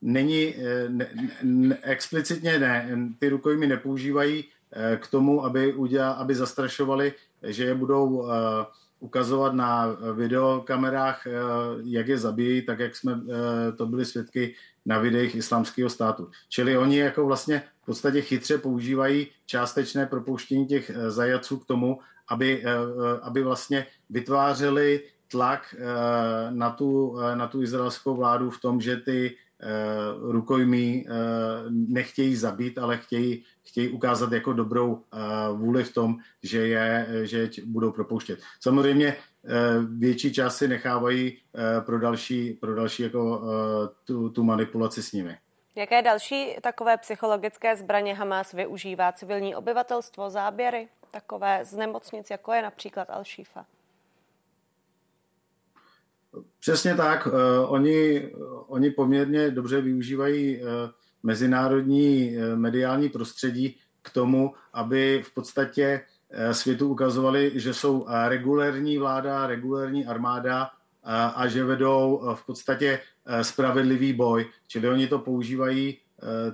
není ne, ne, explicitně ne, ty rukojmy nepoužívají k tomu, aby, udělali, aby zastrašovali, že je budou ukazovat na videokamerách, eh, jak je zabijí, tak jak jsme eh, to byli svědky na videích islamského státu. Čili oni jako vlastně v podstatě chytře používají částečné propouštění těch eh, zajaců k tomu, aby, aby vlastně vytvářeli tlak na tu, na tu izraelskou vládu v tom, že ty rukojmí eh, nechtějí zabít, ale chtějí, chtějí ukázat jako dobrou eh, vůli v tom, že je, že je budou propouštět. Samozřejmě větší část si nechávají pro další, pro další jako tu, tu manipulaci s nimi. Jaké další takové psychologické zbraně Hamas využívá civilní obyvatelstvo, záběry, takové z nemocnic, jako je například Al-Shifa? Přesně tak. Uh, oni, oni poměrně dobře využívají uh, mezinárodní uh, mediální prostředí k tomu, aby v podstatě světu ukazovali, že jsou regulérní vláda, regulérní armáda a že vedou v podstatě spravedlivý boj. Čili oni to používají,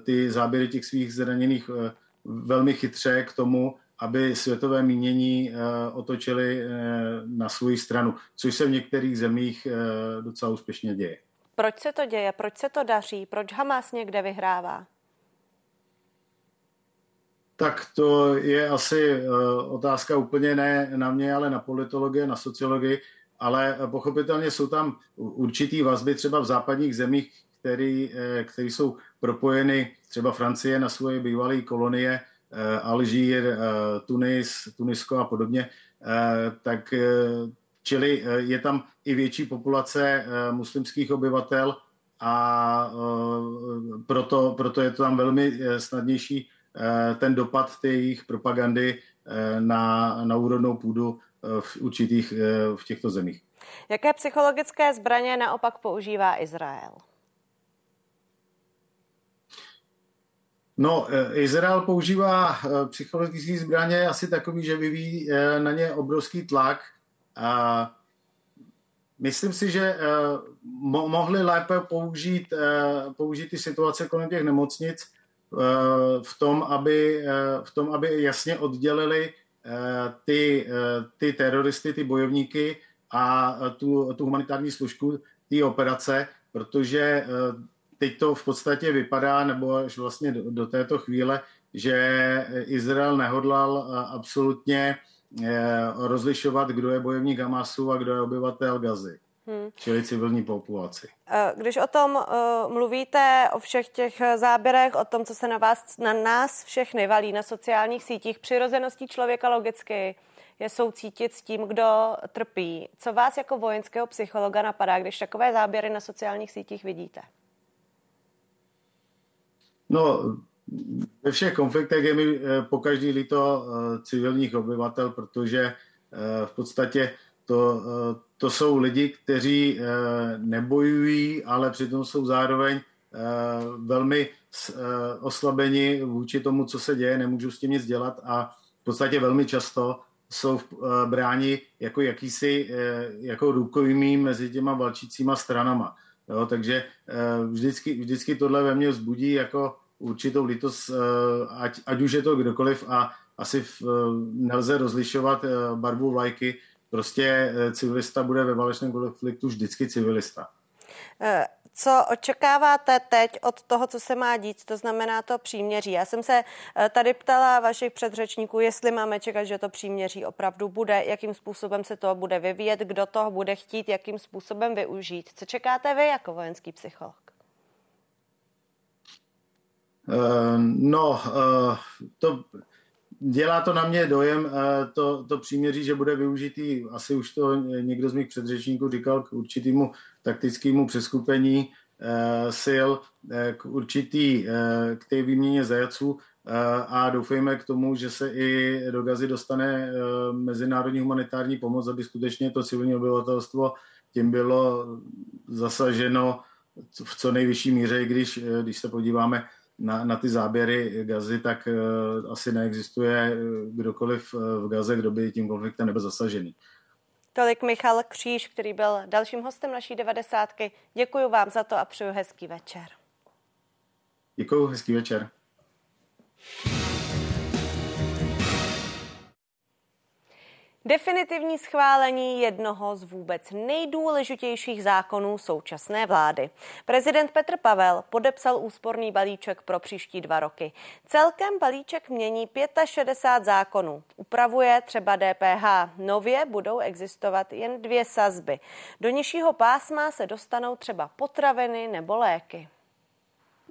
ty záběry těch svých zraněných velmi chytře k tomu, aby světové mínění eh, otočili eh, na svou stranu, což se v některých zemích eh, docela úspěšně děje. Proč se to děje? Proč se to daří? Proč Hamas někde vyhrává? Tak to je asi otázka úplně ne na mě, ale na politologii, na sociologii, ale pochopitelně jsou tam určitý vazby třeba v západních zemích, který jsou propojeny třeba Francie na svoje bývalé kolonie Alžír, eh, Tunis, Tunisko a podobně, eh, tak čili je tam i větší populace muslimských obyvatel a proto, proto je to tam velmi snadnější ten dopad té jejich propagandy na, na úrodnou půdu v určitých v těchto zemích. Jaké psychologické zbraně naopak používá Izrael? No, eh, Izrael používá eh, psychologické zbraně asi takový, že vyvíjí eh, na ně obrovský tlak. A myslím si, že mohli lépe použít, použít ty situace kolem těch nemocnic v tom, aby, v tom, aby jasně oddělili ty, ty teroristy, ty bojovníky a tu, tu humanitární služku té operace, protože teď to v podstatě vypadá, nebo až vlastně do, do této chvíle, že Izrael nehodlal absolutně eh, rozlišovat, kdo je bojovník Hamasu a kdo je obyvatel Gazy. Hmm. Čili civilní populaci. Eh, když o tom uh, mluvíte, o všech těch záběrech, o tom, co se na vás, na nás všechny valí na sociálních sítích, přirozeností člověka logicky je soucítit s tím, kdo trpí. Co vás jako vojenského psychologa napadá, když takové záběry na sociálních sítích vidíte? No, ve všech konfliktech je mi eh, po každý líto eh, civilních obyvatel, protože eh, v podstatě to, to jsou lidi, kteří nebojují, ale přitom jsou zároveň velmi oslabeni vůči tomu, co se děje, nemůžu s tím nic dělat a v podstatě velmi často jsou bráni jako jakýsi jako rukojmí mezi těma valčícíma stranama. Jo, takže eh, vždycky, vždycky tohle ve mně vzbudí jako určitou lítost, eh, ať, ať už je to kdokoliv a asi v, eh, nelze rozlišovat barvu vlajky. Prostě civilista bude ve válečném konfliktu vždycky civilista. Co očekáváte teď od toho, co se má dít, to znamená to příměří? Já jsem se eh, tady ptala vašich předřečníků, jestli máme čekat, že to příměří opravdu bude, jakým způsobem se to bude vyvíjet, kdo toho bude chtít, jakým způsobem využít. Co čekáte vy jako vojenský psycholog? Uh, no, uh, to dělá to na mě dojem, eh, to, to příměří, že bude využitý, asi už to někdo z mých předřečníků říkal, k určitému taktickému přeskupení sil, k určitý, k té výměně zajaců a doufejme k tomu, že se i do Gazy dostane mezinárodní humanitární pomoc, aby skutečně to civilní obyvatelstvo tím bylo zasaženo v co nejvyšší míře, když, když se podíváme na, na ty záběry Gazy, tak asi neexistuje kdokoliv v Gaze, kdo by tím konfliktem nebyl zasažený. Tolik Michal Kříž, který byl dalším hostem naší devadesátky. Děkuji vám za to a přeju hezký večer. Děkuji, hezký večer. Definitivní schválení jednoho z vůbec nejdůležitějších zákonů současné vlády. Prezident Petr Pavel podepsal úsporný balíček pro příští dva roky. Celkem balíček mění 65 zákonů. Upravuje třeba DPH. Nově budou existovat jen dvě sazby. Do nižšího pásma se dostanou třeba potraviny nebo léky.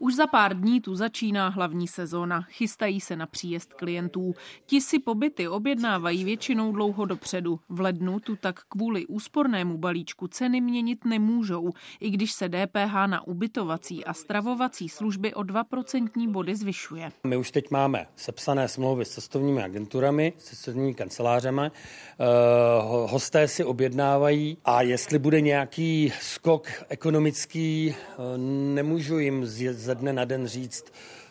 Už za pár dní tu začíná hlavní sezóna. Chystají se na příjezd klientů. Ti si pobyty objednávají většinou dlouho dopředu. V lednu tu tak kvůli úspornému balíčku ceny měnit nemůžou, i když se DPH na ubytovací a stravovací služby o 2% body zvyšuje. My už teď máme sepsané smlouvy s cestovními agenturami, s cestovními kancelářemi. Uh, hosté si objednávají a jestli bude nějaký skok ekonomický, uh, nemůžu jim z ze dne na den říct,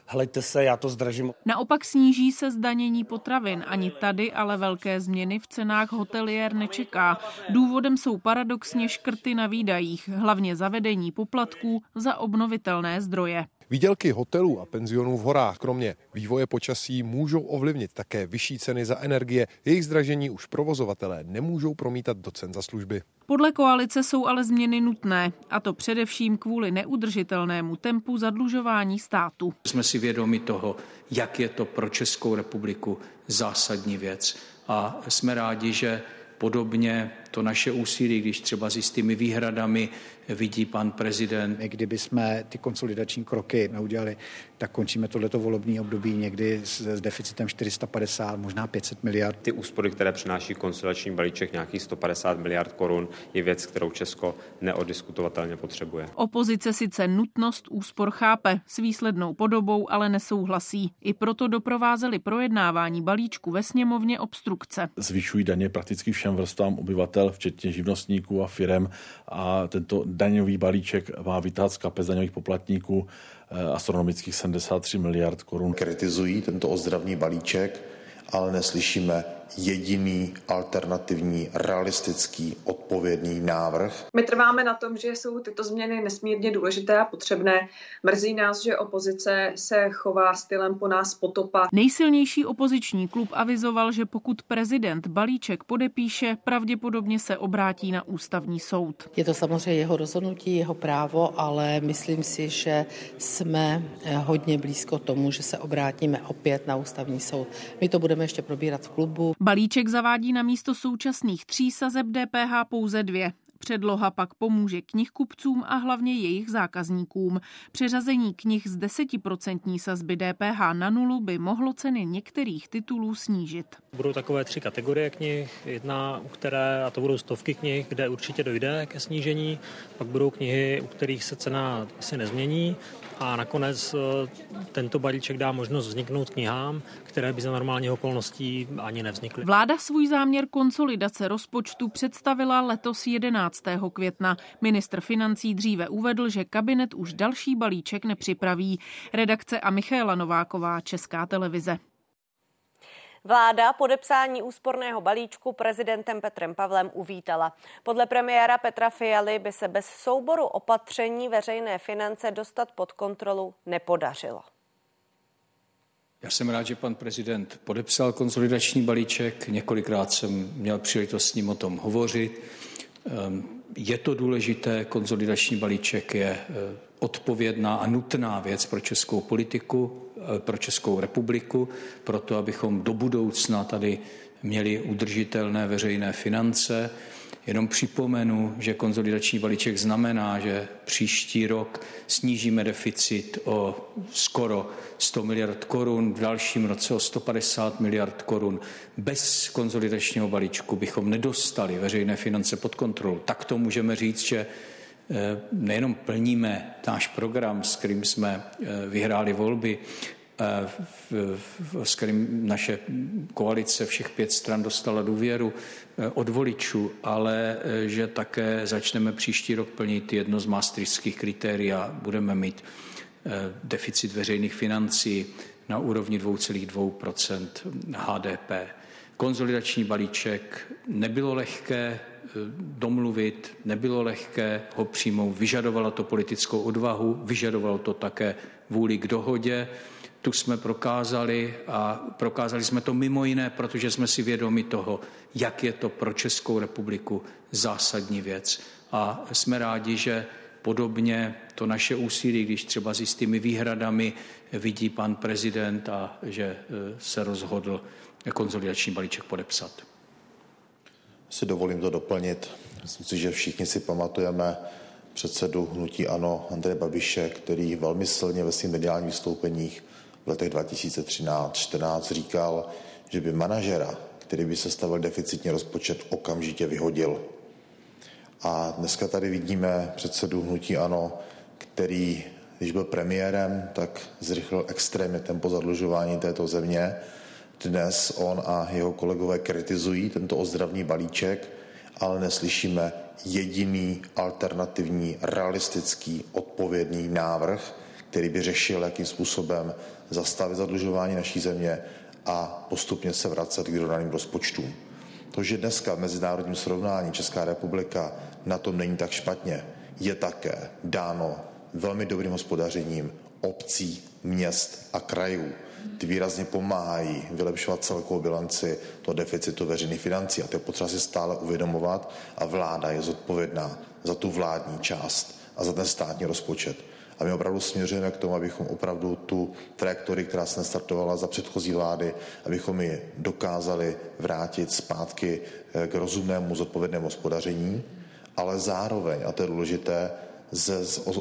Hlejte se, já to zdražím. Naopak sníží se zdanění potravin. Ani tady ale velké změny v cenách hotelier nečeká. Důvodem jsou paradoxně škrty na výdajích, hlavně zavedení poplatků za obnovitelné zdroje. Výdělky hotelů a penzionů v horách kromě vývoje počasí můžou ovlivnit také vyšší ceny za energie. Jejich zdražení už provozovatelé nemůžou promítat do cen za služby. Podle koalice jsou ale změny nutné, a to především kvůli neudržitelnému tempu zadlužování státu. Jsme si vědomi toho, jak je to pro Českou republiku zásadní věc a jsme rádi, že podobně to naše úsilí, když třeba s jistými výhradami vidí pan prezident. Kdyby jsme ty konsolidační kroky neudělali, tak končíme tohleto volební období někdy s, s deficitem 450, možná 500 miliard. Ty úspory, které přináší konsolidační balíček nějakých 150 miliard korun, je věc, kterou Česko neodiskutovatelně potřebuje. Opozice sice nutnost úspor chápe, s výslednou podobou ale nesouhlasí. I proto doprovázeli projednávání balíčku ve sněmovně obstrukce. Zvyšují daně prakticky všem vrstvám obyvatel, včetně živnostníků a firem a tento daňový balíček má vytát z kapes daňových poplatníků eh, astronomických 73 miliard korun. Kritizují tento ozdravný balíček, ale neslyšíme jediný alternativní, realistický, odpovědný návrh. My trváme na tom, že jsou tyto změny nesmírně důležité a potřebné. Mrzí nás, že opozice se chová stylem po nás potopa. Nejsilnější opoziční klub avizoval, že pokud prezident balíček podepíše, pravděpodobně se obrátí na ústavní soud. Je to samozřejmě jeho rozhodnutí, jeho právo, ale myslím si, že jsme eh, hodně blízko tomu, že se obrátíme opět na ústavní soud. My to budeme ještě probírat v klubu. Balíček zavádí na místo současných tří sazeb DPH pouze dvě. Předloha pak pomůže knihkupcům a hlavně jejich zákazníkům. Přeřazení knih z 10% sazby DPH na nulu by mohlo ceny některých titulů snížit. Budou takové tři kategorie knih. Jedna, u které, a to budou stovky knih, kde určitě dojde ke snížení. Pak budou knihy, u kterých se cena asi nezmění a nakonec eh, tento balíček dá možnost vzniknout knihám, které by za normálních okolností ani nevznikly. Vláda svůj záměr konsolidace rozpočtu představila letos 11. května. Ministr financí dříve uvedl, že kabinet už další balíček nepřipraví. Redakce a Michaela Nováková, Česká televize. Vláda podepsání úsporného balíčku prezidentem Petrem Pavlem uvítala. Podle premiéra Petra Fialy by se bez souboru opatření veřejné finance dostat pod kontrolu nepodařilo. Já jsem rád, že pan prezident podepsal konsolidační balíček. Několikrát jsem měl příležitost s ním o tom hovořit. Ehm, je to důležité, konsolidační balíček je eh, odpovědná a nutná věc pro českou politiku, pro Českou republiku, proto abychom do budoucna tady měli udržitelné veřejné finance. Jenom připomenu, že konzolidační balíček znamená, že příští rok snížíme deficit o skoro 100 miliard korun, v dalším roce o 150 miliard korun. Bez konzolidačního balíčku bychom nedostali veřejné finance pod kontrolu. Tak to můžeme říct, že eh, nejenom plníme náš program, s kterým jsme eh, vyhráli volby, s kterým naše koalice všech pět stran dostala důvěru eh, od voličů, ale eh, že také začneme příští rok plnit jedno z maastrichtských kritérií a budeme mít eh, deficit veřejných financí na úrovni 2,2% HDP. Konzolidační balíček nebylo lehké domluvit, nebylo lehké ho přijmout, vyžadovalo to politickou odvahu, vyžadovalo to také vůli k dohodě tu jsme prokázali a prokázali jsme to mimo jiné, protože jsme si vědomi toho, jak je to pro Českou republiku zásadní věc. A jsme rádi, že podobně to naše úsilí, když třeba s jistými výhradami vidí pan prezident a že e, se rozhodl konzolidační balíček podepsat. Si dovolím to doplnit. Myslím si, že všichni si pamatujeme předsedu hnutí ANO Andreje Babiše, který velmi silně ve svých mediálních vystoupeních v letech 2013-14 říkal, že by manažera, který by se stavil deficitní rozpočet, okamžitě vyhodil. A dneska tady vidíme předsedu hnutí ANO, který, když byl premiérem, tak zrychlil extrémně tempo zadlužování této země. Dnes on a jeho kolegové kritizují tento ozdravný balíček, ale neslyšíme jediný alternativní, realistický, odpovědný návrh, který by řešil, jakým způsobem zastavit zadlužování naší země a postupně se vracet k vyrovnaným rozpočtům. To, že dneska v mezinárodním srovnání Česká republika na tom není tak špatně, je také dáno velmi dobrým hospodařením obcí, měst a krajů. Ty výrazně pomáhají vylepšovat celkovou bilanci toho deficitu veřejných financí. A to je potřeba si stále uvědomovat a vláda je zodpovědná za tu vládní část a za ten státní rozpočet. A my opravdu směřujeme k tomu, abychom opravdu tu trajektorii, která se nastartovala za předchozí vlády, abychom ji dokázali vrátit zpátky eh, k rozumnému zodpovědnému hospodaření, ale zároveň, a to je důležité, s,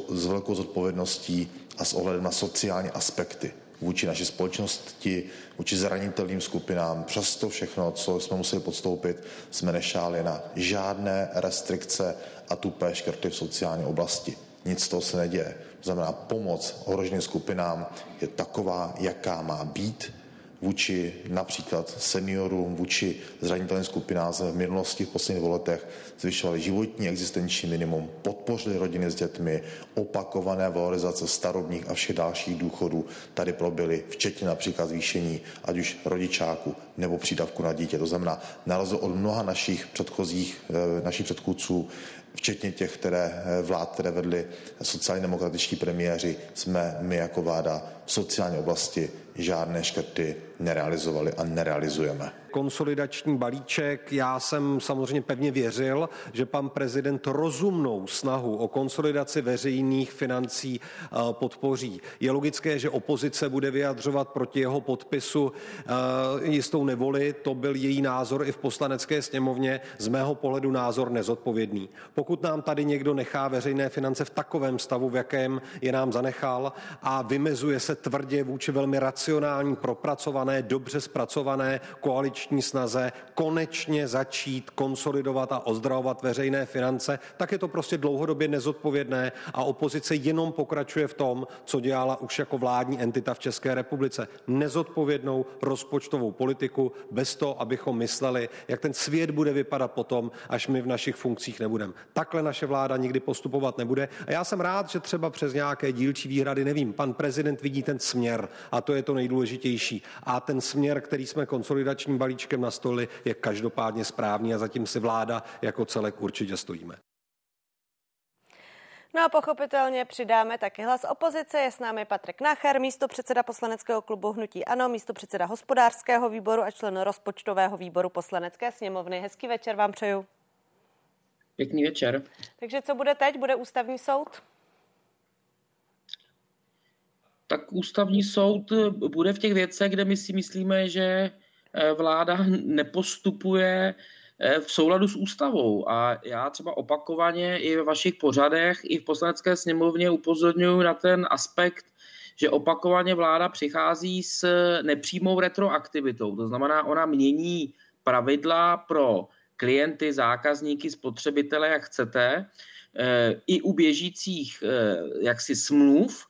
s velkou zodpovědností a s ohledem na sociální aspekty vůči naší společnosti, vůči zranitelným skupinám. Přesto všechno, co jsme museli podstoupit, jsme nešáli na žádné restrikce a tupé škrty v sociální oblasti. Nic z toho se neděje. To znamená, pomoc ohroženým skupinám je taková, jaká má být vůči například seniorům, vůči zranitelným skupinám v minulosti v posledních letech zvyšovali životní existenční minimum, podpořili rodiny s dětmi, opakované valorizace starobních a všech dalších důchodů tady proběhly, včetně například zvýšení ať už rodičáku nebo přídavku na dítě. To znamená, na rozdíl od mnoha našich předchozích, eh, našich předchůdců, včetně těch, které eh, vlád, které vedli sociálně demokratičtí premiéři, jsme my jako vláda v sociální oblasti žádné škrty nerealizovali a nerealizujeme konsolidační balíček. Já jsem samozřejmě pevně věřil, že pan prezident rozumnou snahu o konsolidaci veřejných financí eh, podpoří. Je logické, že opozice bude vyjadřovat proti jeho podpisu eh, jistou nevoli. To byl její názor i v poslanecké sněmovně. Z mého pohledu názor nezodpovědný. Pokud nám tady někdo nechá veřejné finance v takovém stavu, v jakém je nám zanechal a vymezuje se tvrdě vůči velmi racionální, propracované, dobře zpracované koaliční koaliční snaze konečně začít konsolidovat a ozdravovat veřejné finance, tak je to prostě dlouhodobě nezodpovědné a opozice jenom pokračuje v tom, co dělala už jako vládní entita v České republice. Nezodpovědnou rozpočtovou politiku bez toho, abychom mysleli, jak ten svět bude vypadat potom, až my v našich funkcích nebudeme. Takhle naše vláda nikdy postupovat nebude. A já jsem rád, že třeba přes nějaké dílčí výhrady, nevím, pan prezident vidí ten směr a to je to nejdůležitější. A ten směr, který jsme konsolidačním balíčkem na stoli, je každopádně správný a zatím si vláda jako celek určitě stojíme. No a pochopitelně přidáme taky hlas opozice. Je s námi Patrik Nacher, místo předseda poslaneckého klubu Hnutí Ano, místo předseda hospodářského výboru a člen rozpočtového výboru poslanecké sněmovny. Hezký večer vám přeju. Pěkný večer. Takže co bude teď? Bude ústavní soud? Tak ústavní soud bude v těch věcech, kde my si myslíme, že vláda nepostupuje v souladu s ústavou. A já třeba opakovaně i ve vašich pořadech, i v poslanecké sněmovně upozorňuji na ten aspekt, že opakovaně vláda přichází s nepřímou retroaktivitou. To znamená, ona mění pravidla pro klienty, zákazníky, spotřebitele, jak chcete, eh, i u běžících eh, jaksi smluv,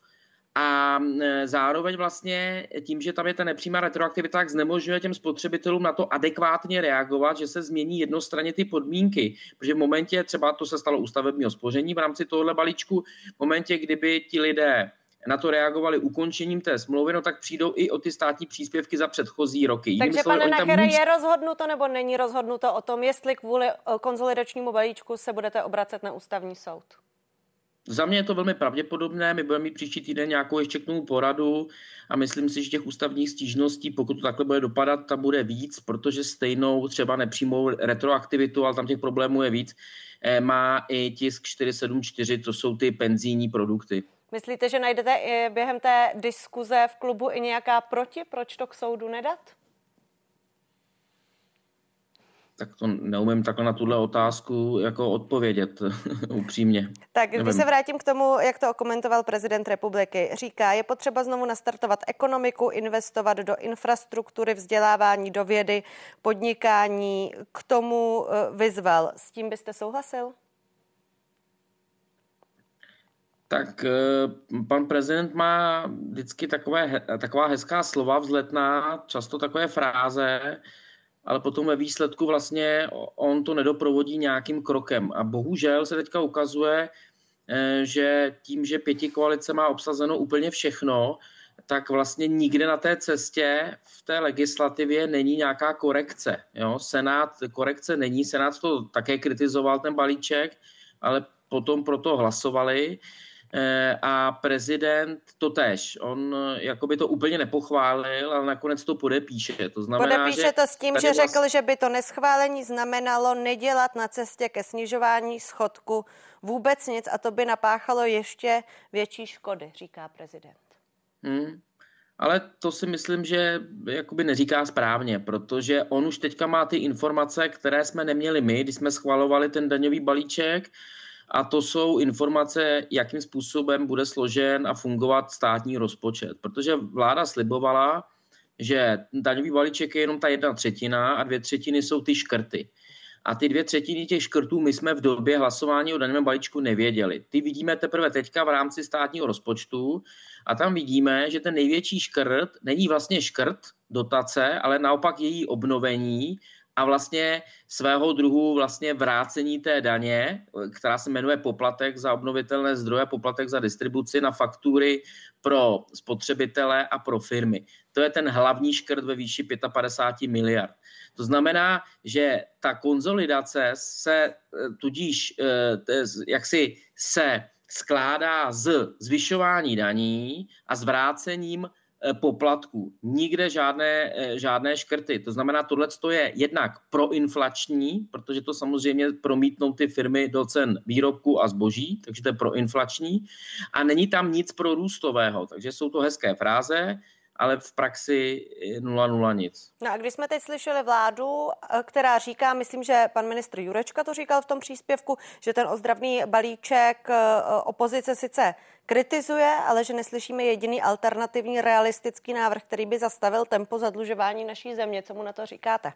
a eh, zároveň vlastně tím, že tam je ta nepřímá retroaktivita, tak znemožňuje těm spotřebitelům na to adekvátně reagovat, že se změní jednostranně ty podmínky. Protože v momentě, třeba to se stalo u stavebního spoření v rámci tohohle balíčku, v momentě, kdyby ti lidé na to reagovali ukončením té smlouvy, no tak přijdou i o ty státní příspěvky za předchozí roky. Takže, pane Nachere, můž... je rozhodnuto nebo není rozhodnuto o tom, jestli kvůli eh, konzolidačnímu balíčku se budete obracet na ústavní soud? Za mě je to velmi pravděpodobné. My budeme mít příští týden nějakou ještě k tomu poradu a myslím si, že těch ústavních stížností, pokud to takhle bude dopadat, tam bude víc, protože stejnou třeba nepřímou retroaktivitu, ale tam těch problémů je víc, eh, má i tisk 474, to jsou ty penzijní produkty. Myslíte, že najdete i během té diskuze v klubu i nějaká proti, proč to k soudu nedat? Tak to neumím takhle na tuhle otázku jako odpovědět upřímně. Tak když se vrátím k tomu, jak to okomentoval prezident republiky. Říká, je potřeba znovu nastartovat ekonomiku, investovat do infrastruktury, vzdělávání, do vědy, podnikání. K tomu eh, vyzval. S tím byste souhlasil? Tak eh, pan prezident má vždycky takové, taková hezká slova vzletná, často takové fráze, ale potom ve výsledku vlastně on to nedoprovodí nějakým krokem. A bohužel se teďka ukazuje, eh, že tím, že pěti koalice má obsazeno úplně všechno, tak vlastně nikde na té cestě v té legislativě není nějaká korekce. Jo? Senát korekce není, Senát to také kritizoval, ten balíček, ale potom proto hlasovali. Eh, a prezident to tež. On eh, jakoby to úplně nepochválil, ale nakonec to podepíše. To znamená, podepíše že to s tím, že řekl, vlast... že by to neschválení znamenalo nedělat na cestě ke snižování schodku vůbec nic a to by napáchalo ještě větší škody, říká prezident. Hmm. Ale to si myslím, že jakoby neříká správně, protože on už teďka má ty informace, které jsme neměli my, když jsme schvalovali ten daňový balíček a to jsou informace, jakým způsobem bude složen a fungovat státní rozpočet. Protože vláda slibovala, že daňový balíček je jenom ta jedna třetina a dvě třetiny jsou ty škrty. A ty dvě třetiny těch škrtů my jsme v době hlasování o daňovém balíčku nevěděli. Ty vidíme teprve teďka v rámci státního rozpočtu a tam vidíme, že ten největší škrt není vlastně škrt dotace, ale naopak její obnovení a vlastně svého druhu vlastně vrácení té daně, která se jmenuje poplatek za obnovitelné zdroje, poplatek za distribuci na faktury pro spotřebitele a pro firmy. To je ten hlavní škrt ve výši 55 miliard. To znamená, že ta konzolidace se eh, tudíž eh, jaksi se skládá z zvyšování daní a zvrácením poplatků. Nikde žádné, eh, žádné škrty. To znamená, tohle je jednak proinflační, protože to samozřejmě promítnou ty firmy do cen výrobku a zboží, takže to je proinflační. A není tam nic prorůstového, takže jsou to hezké fráze, ale v praxi 0,0 nic. No a když jsme teď slyšeli vládu, eh, která říká, myslím, že pan ministr Jurečka to říkal v tom příspěvku, že ten ozdravný balíček opozice sice kritizuje, ale že neslyšíme jediný alternativní realistický návrh, který by zastavil tempo zadlužování naší země. Co mu na to říkáte?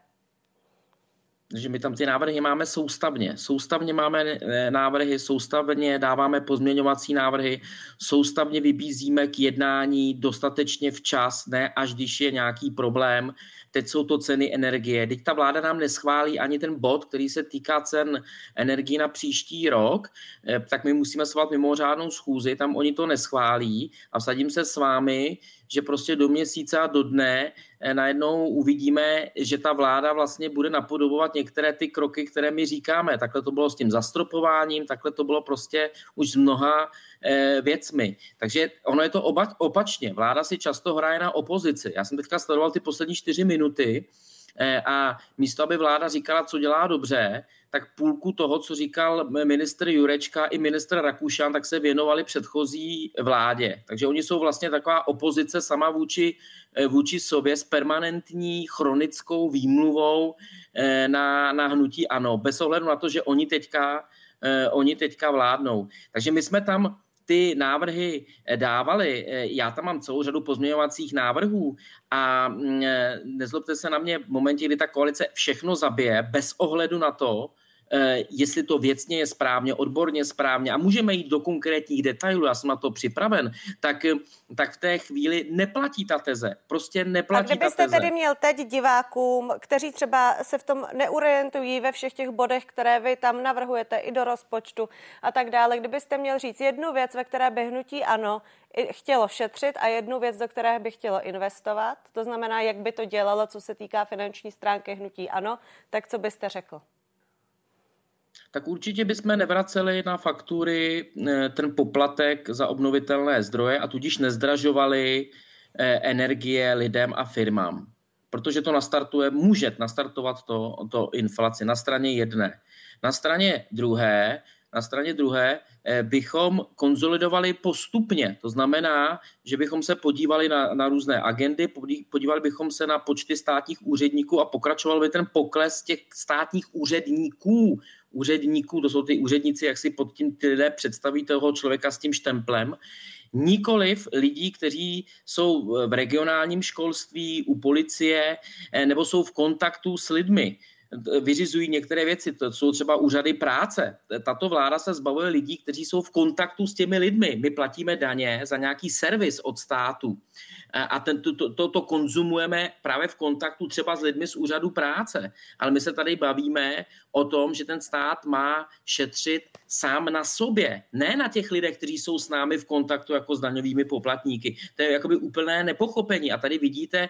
Že my tam ty návrhy máme soustavně. Soustavně máme eh, návrhy, soustavně dáváme pozměňovací návrhy, soustavně vybízíme k jednání dostatečně včas, ne až když je nějaký problém. Teď jsou to ceny energie. Teď ta vláda nám neschválí ani ten bod, který se týká cen energie na příští rok, eh, tak my musíme svolat mimořádnou schůzi, tam oni to neschválí a vsadím se s vámi, že prostě do měsíce a do dne eh, najednou uvidíme, že ta vláda vlastně bude napodobovat některé ty kroky, které my říkáme. Takhle to bylo s tím zastropováním, takhle to bylo prostě už s mnoha věcmi. Takže ono je to oba, opačně. Vláda si často hraje na opozici. Já jsem teďka sledoval ty poslední čtyři minuty A místo, aby vláda říkala, co dělá dobře, tak půlku toho, co říkal minister Jurečka i minister Rakušan, tak se věnovali předchozí vládě. Takže oni jsou vlastně taková opozice sama vůči, eh, vůči sobě s permanentní chronickou výmluvou eh, na, na hnutí ANO, bez ohledu na to, že oni teďka, eh, oni teďka vládnou. Takže my jsme tam ty návrhy dávali. Já tam mám celou řadu pozměňovacích návrhů a mm, nezlobte se na mě v momentě, kdy ta koalice všechno zabije, bez ohledu na to, Eh, jestli to věcně je správně, odborně správně a můžeme jít do konkrétních detailů, já jsem na to připraven, tak, tak v té chvíli neplatí ta teze. Prostě neplatí A kdybyste ta teze. tedy měl teď divákům, kteří třeba se v tom neorientují ve všech těch bodech, které vy tam navrhujete i do rozpočtu a tak dále, kdybyste měl říct jednu věc, ve které by hnutí ano, chtělo šetřit a jednu věc, do které by chtělo investovat, to znamená, jak by to dělalo, co se týká finanční stránky hnutí ano, tak co byste řekl? Tak určitě bychom nevraceli na faktury eh, ten poplatek za obnovitelné zdroje a tudíž nezdražovali eh, energie lidem a firmám. Protože to nastartuje, může nastartovat to, to inflaci na straně jedné. Na straně druhé na straně druhé eh, bychom konzolidovali postupně. To znamená, že bychom se podívali na, na různé agendy, podívali bychom se na počty státních úředníků a pokračoval by ten pokles těch státních úředníků. Úředníků, to jsou ty úředníci, jak si pod tím ty lidé představí toho člověka s tím štemplem, nikoliv lidí, kteří jsou v regionálním školství, u policie eh, nebo jsou v kontaktu s lidmi vyřizují některé věci, to jsou třeba úřady práce. Tato vláda se zbavuje lidí, kteří jsou v kontaktu s těmi lidmi. My platíme daně za nějaký servis od státu a ten, to, to, to konzumujeme právě v kontaktu třeba s lidmi z úřadu práce. Ale my se tady bavíme o tom, že ten stát má šetřit sám na sobě, ne na těch lidech, kteří jsou s námi v kontaktu jako s daňovými poplatníky. To je jakoby úplné nepochopení. A tady vidíte,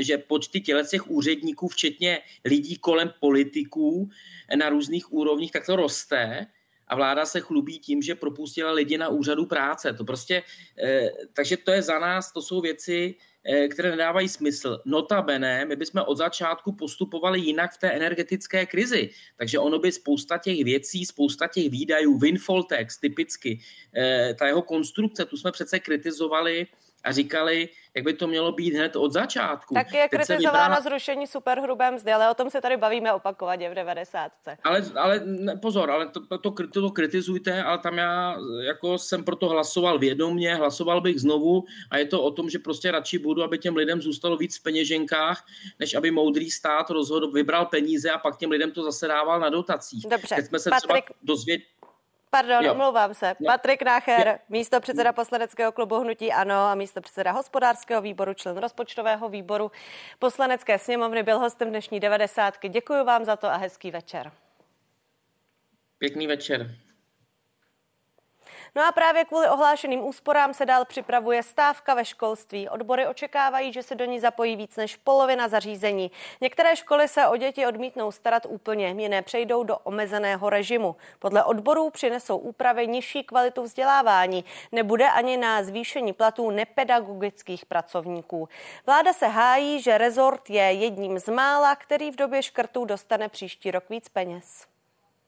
že počty těch úředníků, včetně lidí kolem politiků na různých úrovních, tak to roste a vláda se chlubí tím, že propustila lidi na úřadu práce. To prostě, eh, takže to je za nás, to jsou věci, eh, které nedávají smysl. Notabene, my bychom od začátku postupovali jinak v té energetické krizi. Takže ono by spousta těch věcí, spousta těch výdajů, windfall tax typicky, eh, ta jeho konstrukce, tu jsme přece kritizovali a říkali, jak by to mělo být hned od začátku. Tak je Teď kritizováno vybrala... zrušení superhrubé mzdy, ale o tom se tady bavíme opakovaně v 90. Ale, ale ne, pozor, ale to, to, to, to kritizujte, ale tam já jako jsem proto hlasoval vědomně, hlasoval bych znovu a je to o tom, že prostě radši budu, aby těm lidem zůstalo víc v peněženkách, než aby moudrý stát rozhodl, vybral peníze a pak těm lidem to zase dával na dotacích. Dobře, Teď jsme se Patrik... třeba dozvěděli, Pardon, jo. omlouvám se. Jo. Patrik Nácher, jo. místo předseda poslaneckého klubu Hnutí Ano a místo předseda hospodářského výboru, člen rozpočtového výboru poslanecké sněmovny, byl hostem dnešní 90. Děkuji vám za to a hezký večer. Pěkný večer. No a právě kvůli ohlášeným úsporám se dál připravuje stávka ve školství. Odbory očekávají, že se do ní zapojí víc než polovina zařízení. Některé školy se o děti odmítnou starat úplně, jiné přejdou do omezeného režimu. Podle odborů přinesou úpravy nižší kvalitu vzdělávání. Nebude ani na zvýšení platů nepedagogických pracovníků. Vláda se hájí, že rezort je jedním z mála, který v době škrtů dostane příští rok víc peněz.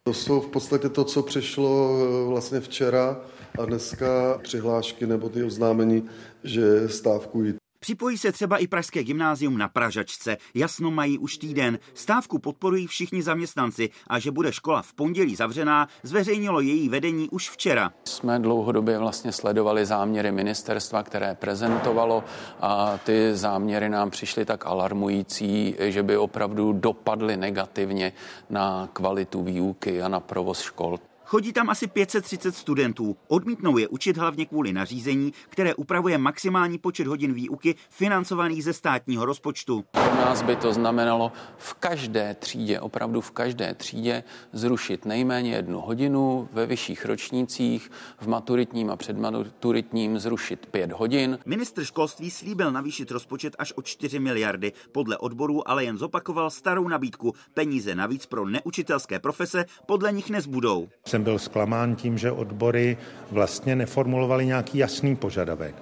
To jsou v podstatě to, co přišlo eh, vlastně včera a dneska přihlášky nebo ty oznámení, že stávkují. Připojí se třeba i Pražské gymnázium na Pražačce. Jasno mají už týden. Stávku podporují všichni zaměstnanci a že bude škola v pondělí zavřená, zveřejnilo její vedení už včera. Jsme dlouhodobě vlastně sledovali záměry ministerstva, které prezentovalo a ty záměry nám přišly tak alarmující, že by opravdu dopadly negativně na kvalitu výuky a na provoz škol. Chodí tam asi 530 studentů. Odmítnou je učit hlavně kvůli nařízení, které upravuje maximální počet hodin výuky financovaných ze státního rozpočtu. Pro nás by to znamenalo v každé třídě, opravdu v každé třídě, zrušit nejméně jednu hodinu, ve vyšších ročnících, v maturitním a předmaturitním zrušit pět hodin. Ministr školství slíbil navýšit rozpočet až o 4 miliardy. Podle odborů ale jen zopakoval starou nabídku. Peníze navíc pro neučitelské profese podle nich nezbudou. Jsem byl zklamán tím, že odbory vlastně neformulovali nějaký jasný požadavek.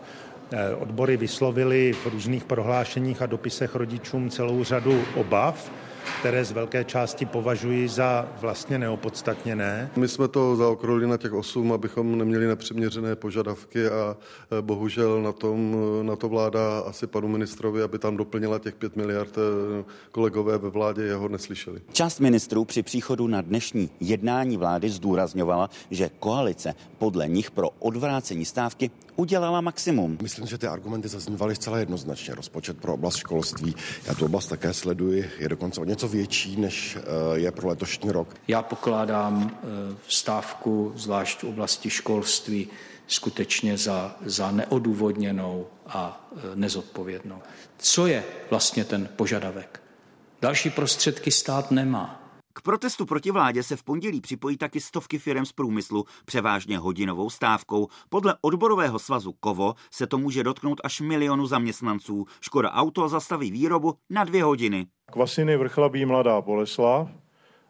Odbory vyslovili v různých prohlášeních a dopisech rodičům celou řadu obav které z velké části považuji za vlastně neopodstatněné. My jsme to zaokrolili na těch 8, abychom neměli nepřiměřené požadavky a e, bohužel na, tom, e, na to vláda asi panu ministrovi, aby tam doplnila těch 5 miliard, e, kolegové ve vládě jeho neslyšeli. Část ministrů při příchodu na dnešní jednání vlády zdůrazňovala, že koalice podle nich pro odvrácení stávky udělala maximum. Myslím, že ty argumenty zaznívaly zcela jednoznačně. Rozpočet pro oblast školství, já tu oblast také sleduji, je dokonce o něco větší, než eh, je pro letošní rok. Já pokládám eh, stávku, zvlášť v oblasti školství, skutečně za, za neodůvodněnou a eh, nezodpovědnou. Co je vlastně ten požadavek? Další prostředky stát nemá. K protestu proti vládě se v pondělí připojí taky stovky firm z průmyslu, převážně hodinovou stávkou. Podle odborového svazu Kovo se to může dotknout až milionu zaměstnanců. Škoda Auto zastaví výrobu na dvě hodiny. Kvasiny vrchlabí Mladá Boleslav.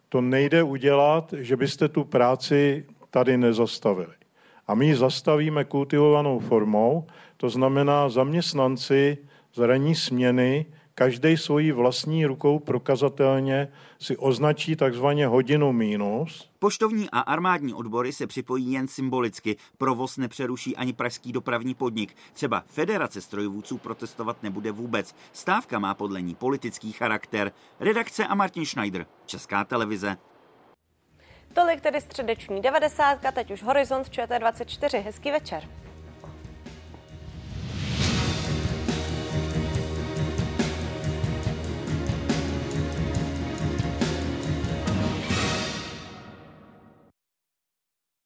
To nejde udělat, že byste tu práci tady nezastavili. A my ji zastavíme kultivovanou formou, to znamená zaměstnanci z ranní směny každý svojí vlastní rukou prokazatelně si označí takzvaně hodinu mínus. Poštovní a armádní odbory se připojí jen symbolicky. Provoz nepřeruší ani pražský dopravní podnik. Třeba Federace strojvůdců protestovat nebude vůbec. Stávka má podle ní politický charakter. Redakce a Martin Schneider, Česká televize. Tolik tedy středeční 90, teď už Horizont ČT24. Hezký večer.